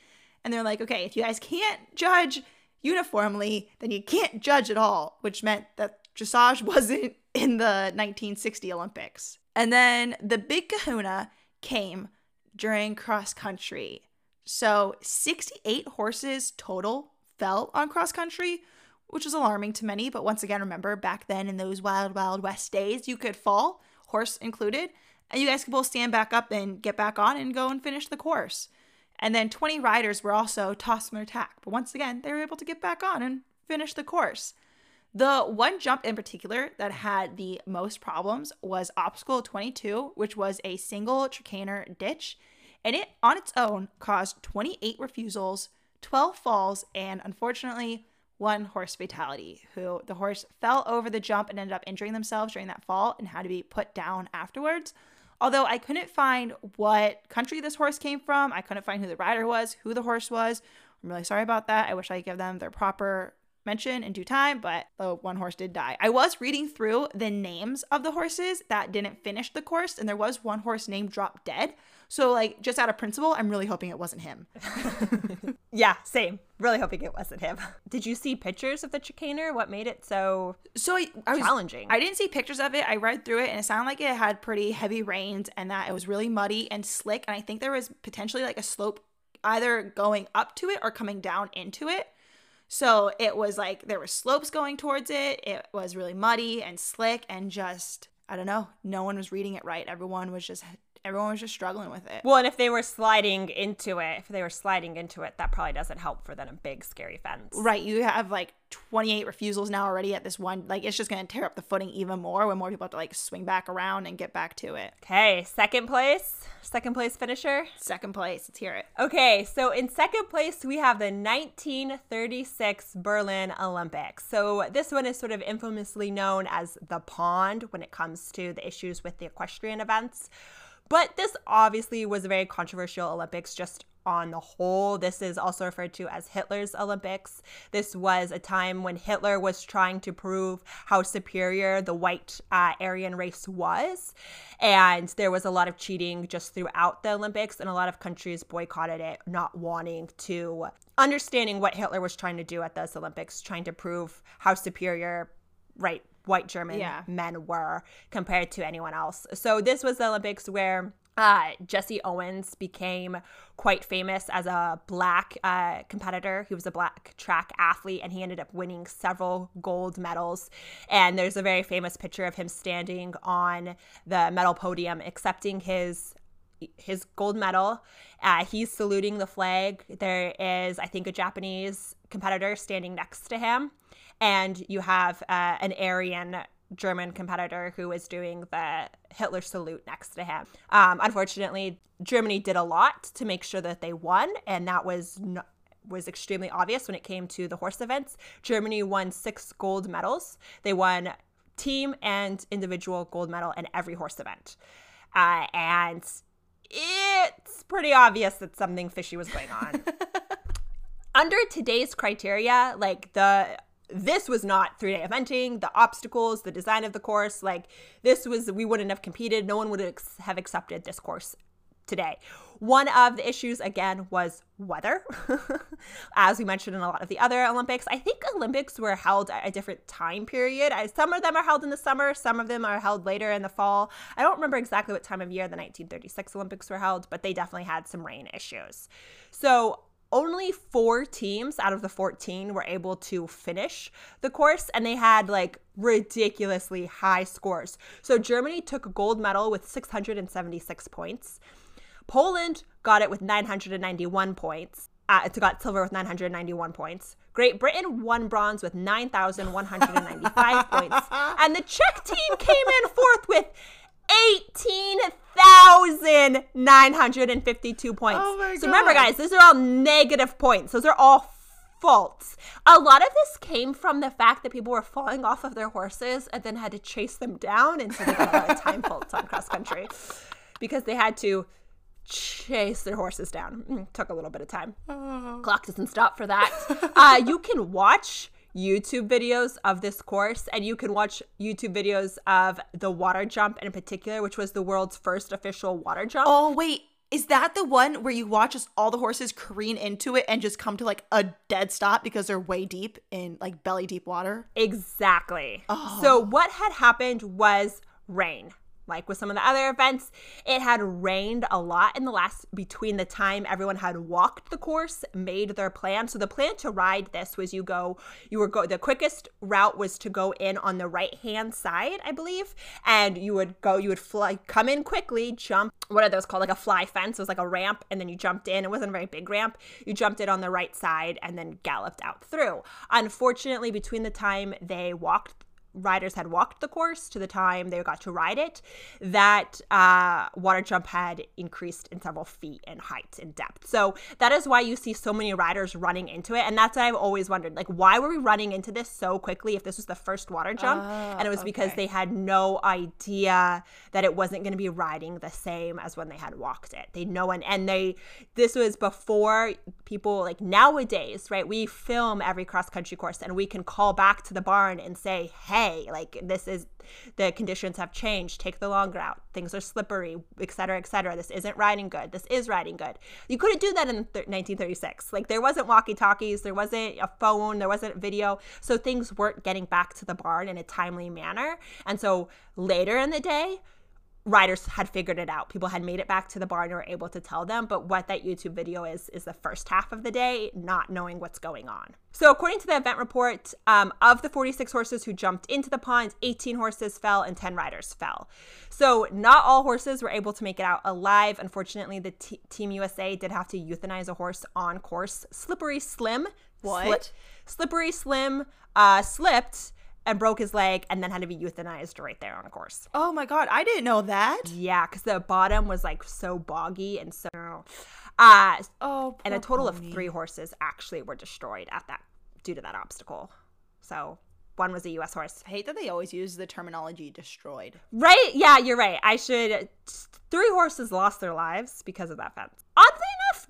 And they're like, okay, if you guys can't judge uniformly, then you can't judge at all, which meant that dressage wasn't in the 1960 Olympics. And then the big kahuna came during cross country. So 68 horses total fell on cross country, which was alarming to many. But once again, remember back then in those wild, wild west days, you could fall, horse included, and you guys could both stand back up and get back on and go and finish the course. And then 20 riders were also tossed from their tack. But once again, they were able to get back on and finish the course. The one jump in particular that had the most problems was obstacle 22, which was a single Trakehner ditch, and it on its own caused 28 refusals, 12 falls, and unfortunately, one horse fatality. Who the horse fell over the jump and ended up injuring themselves during that fall and had to be put down afterwards. Although I couldn't find what country this horse came from, I couldn't find who the rider was, who the horse was. I'm really sorry about that. I wish I could give them their proper mention in due time, but the one horse did die. I was reading through the names of the horses that didn't finish the course, and there was one horse named Drop Dead. So, like, just out of principle, I'm really hoping it wasn't him. yeah, same. Really hoping it wasn't him. Did you see pictures of the Trakehner? What made it so so I, I was, challenging? I didn't see pictures of it. I read through it, and it sounded like it had pretty heavy rains and that it was really muddy and slick. And I think there was potentially like a slope either going up to it or coming down into it. So it was like there were slopes going towards it. It was really muddy and slick and just I don't know, no one was reading it right. Everyone was just everyone was just struggling with it. Well, and if they were sliding into it, if they were sliding into it, that probably doesn't help for then a big scary fence. Right. You have like 28 refusals now already at this one. Like it's just going to tear up the footing even more when more people have to like swing back around and get back to it. Okay, second place, second place finisher. Second place. Let's hear it. Okay, so in second place we have the 1936 Berlin Olympics. So this one is sort of infamously known as the pond when it comes to the issues with the equestrian events. But this obviously was a very controversial Olympics just on the whole. This is also referred to as Hitler's Olympics. This was a time when Hitler was trying to prove how superior the white uh, Aryan race was. And there was a lot of cheating just throughout the Olympics, and a lot of countries boycotted it, not wanting to, understanding what Hitler was trying to do at those Olympics, trying to prove how superior right white German yeah. men were compared to anyone else. So this was the Olympics where uh, Jesse Owens became quite famous as a black uh, competitor. He was a black track athlete and he ended up winning several gold medals. And there's a very famous picture of him standing on the medal podium accepting his his gold medal. Uh, he's saluting the flag. There is, I think, a Japanese competitor standing next to him and you have uh, an Aryan German competitor who is doing the Hitler salute next to him. Um, unfortunately, Germany did a lot to make sure that they won, and that was no- was extremely obvious when it came to the horse events. Germany won six gold medals. They won team and individual gold medal in every horse event, uh, and it's pretty obvious that something fishy was going on. Under today's criteria, like the this was not three day eventing, the obstacles, the design of the course, like this was, we wouldn't have competed. No one would have accepted this course today. One of the issues, again, was weather. As we mentioned in a lot of the other Olympics, I think Olympics were held at a different time period. Some of them are held in the summer, some of them are held later in the fall. I don't remember exactly what time of year the 1936 Olympics were held, but they definitely had some rain issues. So only four teams out of the 14 were able to finish the course and they had like ridiculously high scores. So Germany took a gold medal with 676 points. Poland got it with 991 points. Uh, it got silver with 991 points. Great Britain won bronze with 9,195 points. And the Czech team came in fourth with 18,952 points. Oh my so remember, guys, these are all negative points. Those are all faults. A lot of this came from the fact that people were falling off of their horses and then had to chase them down. And so they got a lot of time faults on cross country because they had to chase their horses down. Mm, took a little bit of time. Clock doesn't stop for that. uh, you can watch YouTube videos of this course, and you can watch YouTube videos of the water jump in particular, which was the world's first official water jump. Oh wait, is that the one where you watch all the horses careen into it and just come to like a dead stop because they're way deep in like belly deep water? Exactly. Oh. So what had happened was rain. Like with some of the other events, it had rained a lot in the last between the time everyone had walked the course, made their plan. So the plan to ride this was you go, you were go the quickest route was to go in on the right hand side, I believe, and you would go, you would fly, come in quickly, jump. What are those called? Like a fly fence. It was like a ramp, and then you jumped in. It wasn't a very big ramp. You jumped in on the right side and then galloped out through. Unfortunately, between the time they walked riders had walked the course to the time they got to ride it, that uh, water jump had increased in several feet in height and depth. So that is why you see so many riders running into it. And that's what I've always wondered like, why were we running into this so quickly if this was the first water jump? and it was because they had no idea that it wasn't going to be riding the same as when they had walked it. They know and and they this was before people like nowadays, right? We film every cross country course and we can call back to the barn and say, "Hey, like this is the conditions have changed. Take the long route. Things are slippery, etc., cetera, et cetera. This isn't riding good. This is riding good." You couldn't do that in th- 1936. Like there wasn't walkie-talkies, there wasn't a phone, there wasn't video. So things weren't getting back to the barn in a timely manner. And so later in the day, riders had figured it out. People had made it back to the barn and were able to tell them. But what that YouTube video is, is the first half of the day, not knowing what's going on. So, according to the event report, um, of the 46 horses who jumped into the pond, 18 horses fell and 10 riders fell. So, not all horses were able to make it out alive. Unfortunately, the t- Team USA did have to euthanize a horse on course. Slippery Slim. What? Slippery Slim uh, slipped and broke his leg and then had to be euthanized right there on a course. Oh my god, I didn't know that. Yeah, because the bottom was like so boggy and so. Uh, Oh, and a total of three horses actually were destroyed at that due to that obstacle. So one was a U.S. horse. I hate that they always use the terminology destroyed. Right? Yeah, you're right. I should. Three horses lost their lives because of that fence. Oddly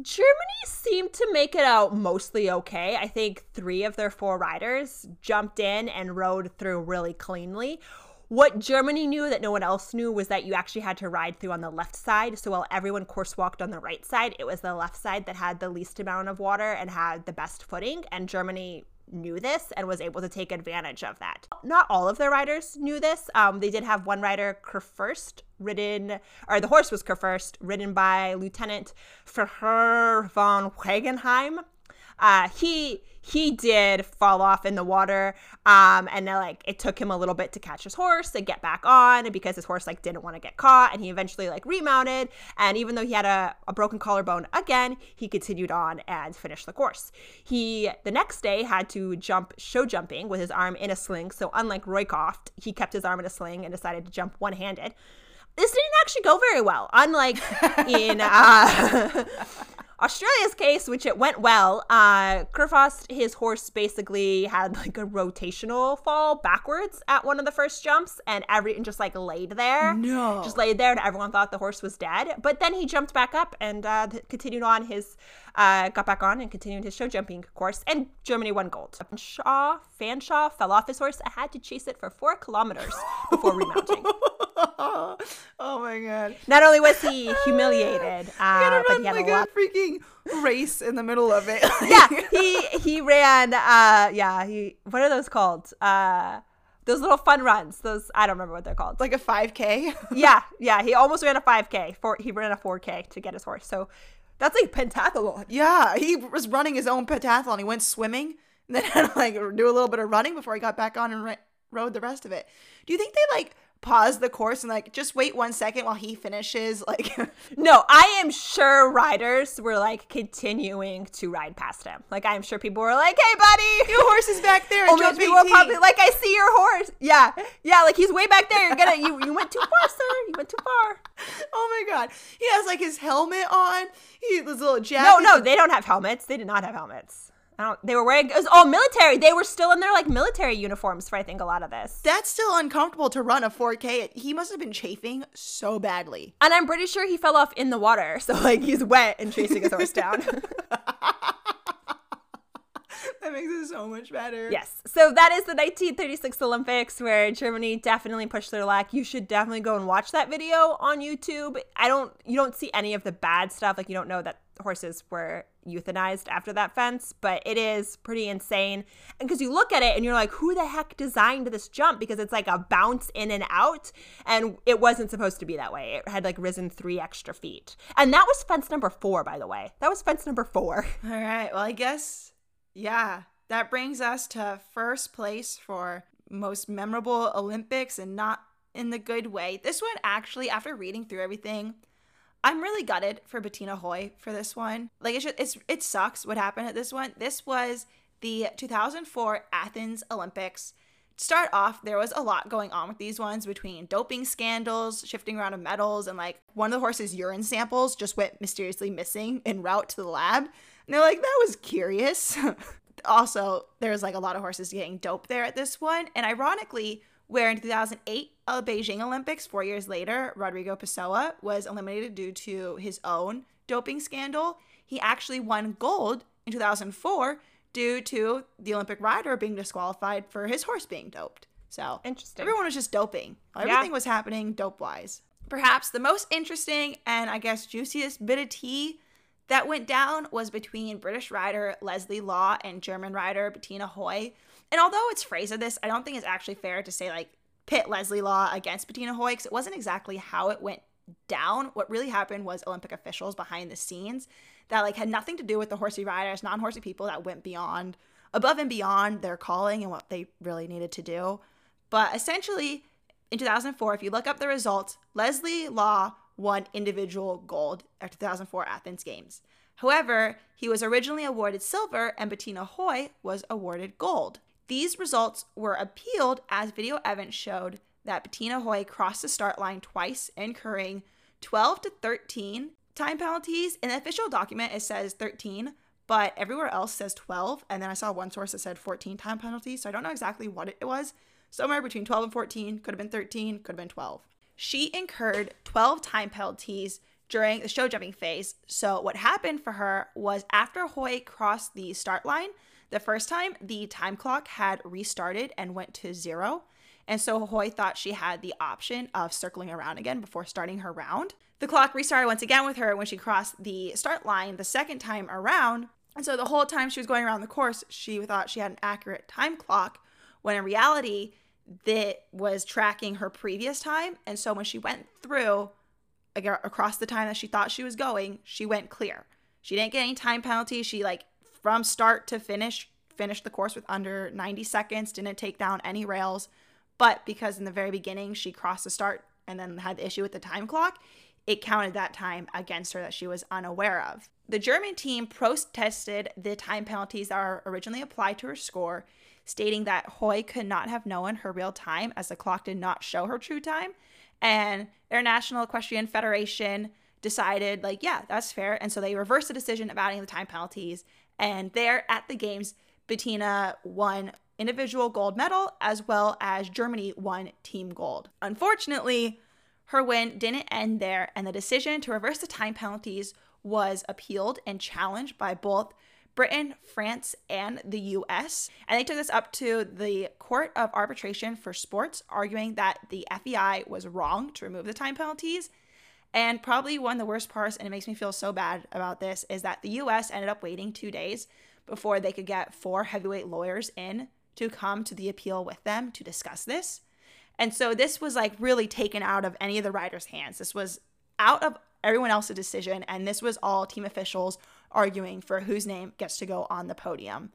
Germany seemed to make it out mostly okay. I think three of their four riders jumped in and rode through really cleanly. What Germany knew that no one else knew was that you actually had to ride through on the left side. So while everyone course walked on the right side, it was the left side that had the least amount of water and had the best footing. And Germany knew this and was able to take advantage of that. Not all of their riders knew this. Um, they did have one rider, Kurfürst, ridden, or the horse was Kurfürst, ridden by Lieutenant Freiherr von Wangenheim. Uh, he he did fall off in the water um and then, like it took him a little bit to catch his horse and get back on because his horse like didn't want to get caught and he eventually like remounted and even though he had a, a broken collarbone again he continued on and finished the course. He the next day had to jump show jumping with his arm in a sling so unlike roycroft he kept his arm in a sling and decided to jump one-handed. This didn't actually go very well unlike in uh Australia's case, which it went well, uh, Kurfürst, his horse basically had like a rotational fall backwards at one of the first jumps, and every and just like laid there. No. just laid there, and everyone thought the horse was dead. But then he jumped back up and uh, continued on his, uh, got back on and continued his show jumping course, and Germany won gold. Shaw, Fanshawe fell off his horse and had to chase it for four kilometers before remounting. oh my god. Not only was he humiliated, uh, but he had like a a freaking race in the middle of it. yeah, he he ran. Uh, yeah, he. What are those called? Uh, those little fun runs. Those I don't remember what they're called. like a 5K. yeah, yeah. He almost ran a 5K. For he ran a 4K to get his horse. So that's like pentathlon. Yeah, he was running his own pentathlon. He went swimming and then had to like do a little bit of running before he got back on and ri- rode the rest of it. Do you think they like pause the course and like just wait one second while he finishes? Like, No, I am sure riders were like continuing to ride past him. Like I'm sure people were like, "Hey, buddy." your horse is back there. Oh, Jump people were probably like, "I see your horse." Yeah, yeah. Like he's way back there. You're gonna you you went too far, sir. You went too far. oh my god, he has like his helmet on. He his little jacket. No, no, they don't have helmets. They did not have helmets. I don't. They were wearing. It was all military. They were still in their like military uniforms for I think a lot of this. That's still uncomfortable to run a 4K. He must have been chafing so badly. And I'm pretty sure he fell off in the water, so like he's wet and chasing his horse down. That makes it so much better. yes. So that is the 1936 Olympics where Germany definitely pushed their luck. You should definitely go and watch that video on YouTube. I don't. You don't see any of the bad stuff. Like you don't know that horses were euthanized after that fence, but it is pretty insane. And because you look at it and you're like, who the heck designed this jump? Because it's like a bounce in and out, and it wasn't supposed to be that way. It had like risen three extra feet. And that was fence number four, by the way. That was fence number four. All right. Well, I guess, yeah, that brings us to first place for most memorable Olympics and not in the good way. This one, actually, after reading through everything, I'm really gutted for Bettina Hoy for this one. Like, it's, just, it's it sucks what happened at this one. This was the 2004 Athens Olympics. To start off, there was a lot going on with these ones between doping scandals, shifting around of medals, and like one of the horse's urine samples just went mysteriously missing en route to the lab. And they're like, that was curious. also, there's like a lot of horses getting dope there at this one. And ironically, where in 2008 uh, Beijing Olympics, four years later, Rodrigo Pessoa was eliminated due to his own doping scandal. He actually won gold in 2004 due to the Olympic rider being disqualified for his horse being doped. So Interesting. everyone was just doping. Yeah. Everything was happening dope wise. Perhaps the most interesting and I guess juiciest bit of tea that went down was between British rider Leslie Law and German rider Bettina Hoy. And although it's phrased this, I don't think it's actually fair to say like pit Leslie Law against Bettina Hoy because it wasn't exactly how it went down. What really happened was Olympic officials behind the scenes that like had nothing to do with the horsey riders, non-horsey people that went beyond above and beyond their calling and what they really needed to do. But essentially, in 2004, if you look up the results, Leslie Law won individual gold at 2004 Athens Games. However, he was originally awarded silver and Bettina Hoy was awarded gold. These results were appealed as video evidence showed that Bettina Hoy crossed the start line twice, incurring 12 to 13 time penalties. In the official document, it says 13, but everywhere else says 12. And then I saw one source that said 14 time penalties. So I don't know exactly what it was. Somewhere between 12 and 14, could have been 13, could have been 12. She incurred 12 time penalties during the show jumping phase. So what happened for her was after Hoy crossed the start line, the first time the time clock had restarted and went to zero. And so Hoy thought she had the option of circling around again before starting her round. The clock restarted once again with her when she crossed the start line the second time around. And so the whole time she was going around the course, she thought she had an accurate time clock, when in reality, that was tracking her previous time. And so when she went through across the time that she thought she was going, she went clear. She didn't get any time penalty. She like from start to finish, finished the course with under 90 seconds, didn't take down any rails. But because in the very beginning she crossed the start and then had the issue with the time clock, it counted that time against her that she was unaware of. The German team protested the time penalties that were originally applied to her score, stating that Hoy could not have known her real time as the clock did not show her true time. And International Equestrian Federation decided, like, yeah, that's fair. And so they reversed the decision of adding the time penalties. And there at the games, Bettina won individual gold medal as well as Germany won team gold. Unfortunately, her win didn't end there, and the decision to reverse the time penalties was appealed and challenged by both Britain, France, and the US. And they took this up to the Court of Arbitration for Sports, arguing that the FEI was wrong to remove the time penalties. And probably one of the worst parts, and it makes me feel so bad about this, is that the US ended up waiting two days before they could get four heavyweight lawyers in to come to the appeal with them to discuss this. And so this was like really taken out of any of the riders' hands. This was out of everyone else's decision. And this was all team officials arguing for whose name gets to go on the podium.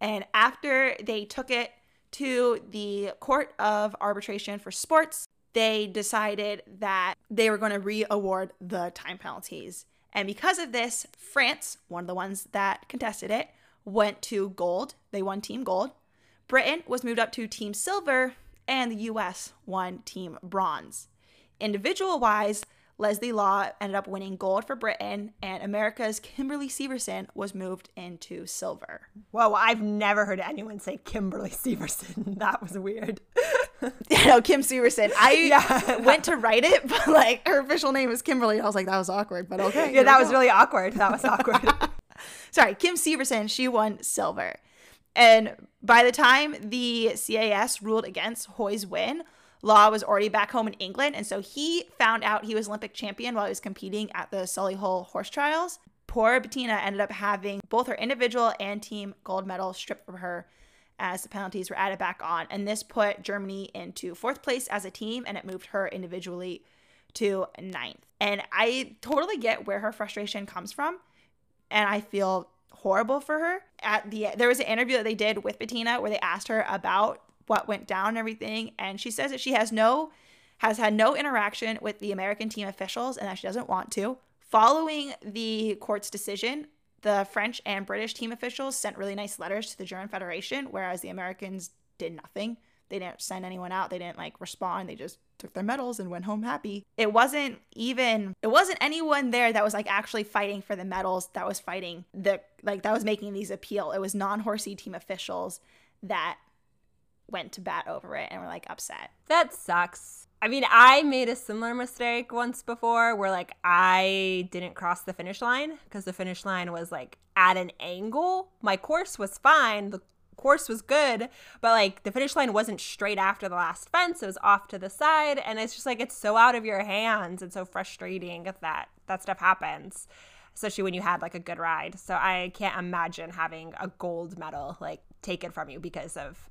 And after they took it to the Court of Arbitration for Sports, they decided that they were going to re award the time penalties. And because of this, France, one of the ones that contested it, went to gold. They won team gold. Britain was moved up to team silver, and the US won team bronze. Individual wise, Leslie Law ended up winning gold for Britain, and America's Kimberly Severson was moved into silver. Whoa, I've never heard anyone say Kimberly Severson. That was weird. you know, Kim Severson. I yeah. went to write it, but like her official name is Kimberly. I was like, that was awkward, but okay. Yeah, that was really awkward. That was awkward. Sorry, Kim Severson, she won silver. And by the time the CAS ruled against Hoy's win, Law was already back home in England. And so he found out he was Olympic champion while he was competing at the Solihull horse trials. Poor Bettina ended up having both her individual and team gold medal stripped from her as the penalties were added back on. And this put Germany into fourth place as a team and it moved her individually to ninth. And I totally get where her frustration comes from. And I feel horrible for her. At the there was an interview that they did with Bettina where they asked her about what went down and everything, and she says that she has no has had no interaction with the American team officials and that she doesn't want to. Following the court's decision, the French and British team officials sent really nice letters to the German Federation, whereas the Americans did nothing. They didn't send anyone out. They didn't like respond. They just took their medals and went home happy. It wasn't even it wasn't anyone there that was like actually fighting for the medals that was fighting the like that was making these appeal. It was non-horsey team officials that went to bat over it and were like upset. That sucks. I mean, I made a similar mistake once before where like I didn't cross the finish line because the finish line was like at an angle. My course was fine. The course was good, but like the finish line wasn't straight after the last fence. It was off to the side. And it's just like it's so out of your hands and so frustrating if that that stuff happens. Especially when you had like a good ride. So I can't imagine having a gold medal like taken from you because of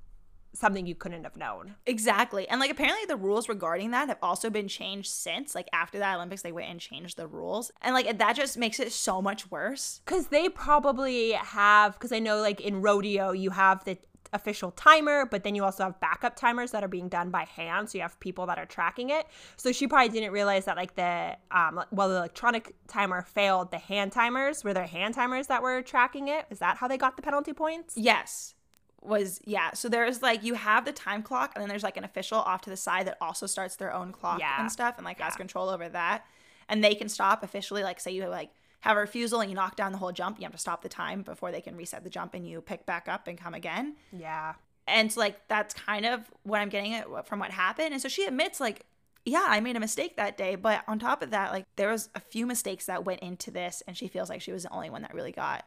something you couldn't have known. Exactly. And like apparently the rules regarding that have also been changed since. Like after the Olympics they went and changed the rules. And like that just makes it so much worse. Cuz they probably have cuz I know like in rodeo you have the official timer, but then you also have backup timers that are being done by hand. So you have people that are tracking it. So she probably didn't realize that like the um well the electronic timer failed, the hand timers were there hand timers that were tracking it. Is that how they got the penalty points? Yes was yeah. So there's like you have the time clock and then there's like an official off to the side that also starts their own clock yeah. and stuff and like yeah. has control over that. And they can stop officially like say you like have a refusal and you knock down the whole jump you have to stop the time before they can reset the jump and you pick back up and come again. Yeah. And so, like that's kind of what i'm getting at from what happened. And so she admits like yeah i made a mistake that day. But on top of that like there was a few mistakes that went into this and she feels like she was the only one that really got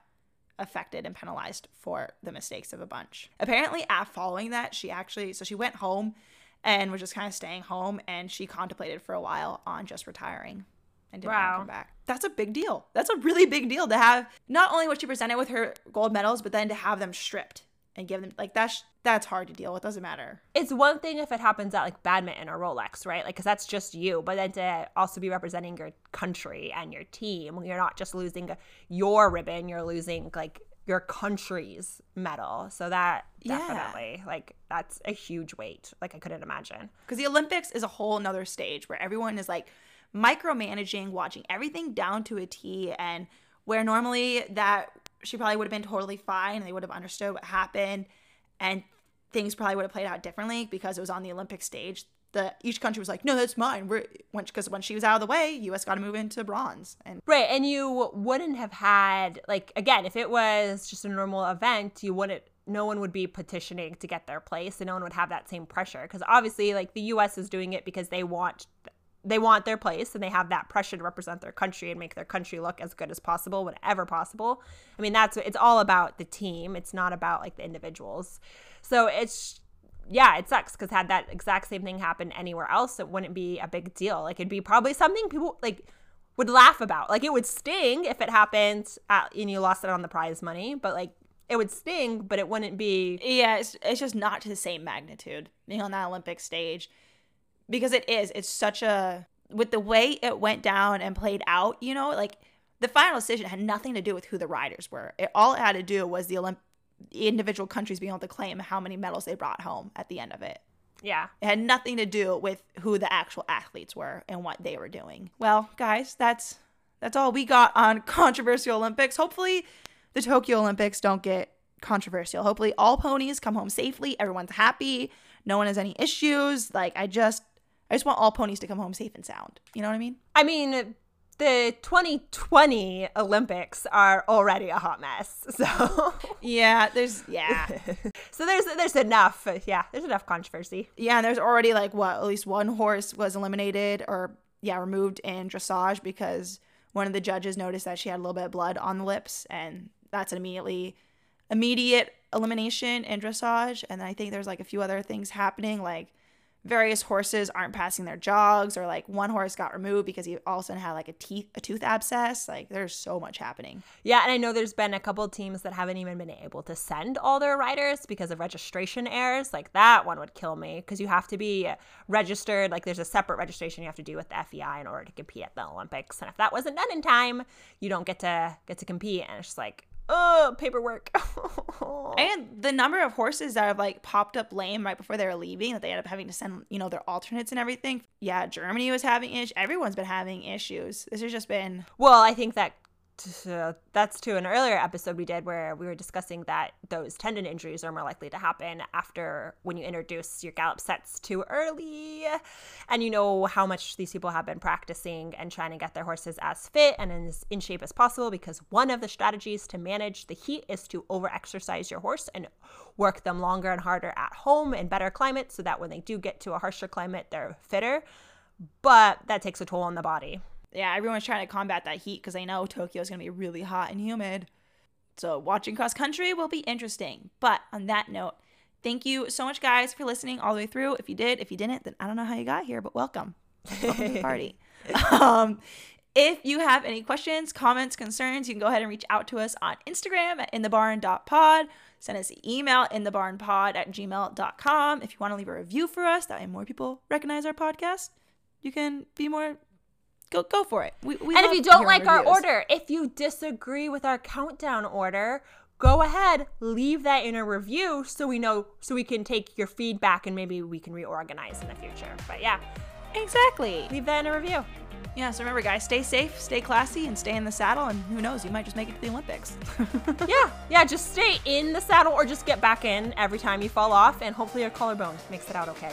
affected and penalized for the mistakes of a bunch. Apparently, after following that, she actually so she went home and was just kind of staying home and she contemplated for a while on just retiring and didn't wow. come back. That's a big deal. That's a really big deal to have not only what she presented with her gold medals, but then to have them stripped and give them like that's that's hard to deal with. Doesn't matter. It's one thing if it happens at like badminton or Rolex, right? Like, because that's just you. But then to also be representing your country and your team, you're not just losing your ribbon, you're losing like your country's medal. So that Yeah. definitely like that's a huge weight. Like I couldn't imagine. Because the Olympics is a whole nother stage where everyone is like micromanaging, watching everything down to a T, and where normally that she probably would have been totally fine and they would have understood what happened, and things probably would have played out differently because it was on the Olympic stage. The each country was like, no, that's mine. We're because when she was out of the way, U.S. got to move into bronze, and Right, and you wouldn't have had like again, if it was just a normal event, you wouldn't no one would be petitioning to get their place and no one would have that same pressure because obviously like the US is doing it because they want they want their place and they have that pressure to represent their country and make their country look as good as possible whenever possible. I mean, that's it's all about the team. It's not about like the individuals. So it's yeah, it sucks because had that exact same thing happen anywhere else, it wouldn't be a big deal. Like it'd be probably something people like would laugh about. Like it would sting if it happened at, and you lost it on the prize money, but like it would sting, but it wouldn't be. yeah, it's, it's just not to the same magnitude being on that Olympic stage because it is. It's such a with the way it went down and played out. You know, like the final decision had nothing to do with who the riders were. It all it had to do was the Olymp- the individual countries being able to claim how many medals they brought home at the end of it. Yeah. It had nothing to do with who the actual athletes were and what they were doing. Well, guys, that's that's all we got on controversial Olympics. Hopefully, the Tokyo Olympics don't get controversial. Hopefully, all ponies come home safely. Everyone's happy. No one has any issues. Like I just I just want all ponies to come home safe and sound. You know what I mean? I mean, the 2020 Olympics are already a hot mess. So, Yeah, there's yeah. so there's there's enough. Yeah, there's enough controversy. Yeah, and there's already like what at least one horse was eliminated or yeah removed in dressage because one of the judges noticed that she had a little bit of blood on the lips, and that's an immediately immediate elimination in dressage. And then I think there's like a few other things happening, like various horses aren't passing their jogs, or like one horse got removed because he all of a sudden had like a teeth a tooth abscess. Like there's so much happening. Yeah, and I know there's been a couple teams that haven't even been able to send all their riders because of registration errors. Like that one would kill me because you have to be registered. Like there's a separate registration you have to do with the FEI in order to compete at the Olympics. And if that wasn't done in time, you don't get to get to compete. And it's just like, oh, paperwork. And the number of horses that have like popped up lame right before they were leaving that they end up having to send, you know, their alternates and everything. Yeah, Germany was having issues. Everyone's been having issues. This has just been Well, I think that uh, that's to an earlier episode we did where we were discussing that those tendon injuries are more likely to happen after when you introduce your gallop sets too early. And you know how much these people have been practicing and trying to get their horses as fit and as in shape as possible because one of the strategies to manage the heat is to overexercise your horse and work them longer and harder at home in better climates so that when they do get to a harsher climate, they're fitter. But that takes a toll on the body. Yeah, everyone's trying to combat that heat because they know Tokyo is going to be really hot and humid. So watching cross country will be interesting. But on that note, thank you so much, guys, for listening all the way through. If you did, if you didn't, then I don't know how you got here, but welcome. Welcome to the party. um, if you have any questions, comments, concerns, you can go ahead and reach out to us on Instagram at inthebarn.pod. Send us an email inthebarnpod at gmail.com. If you want to leave a review for us, that way more people recognize our podcast, you can be more go go for it. We, we and if you don't like our reviews. order, if you disagree with our countdown order, go ahead, leave that in a review so we know so we can take your feedback and maybe we can reorganize in the future. But yeah, exactly. leave that in a review. Yeah. So remember, guys, stay safe, stay classy, and stay in the saddle. And who knows, you might just make it to the Olympics. yeah, yeah, just stay in the saddle or just get back in every time you fall off and hopefully your collarbone makes it out okay.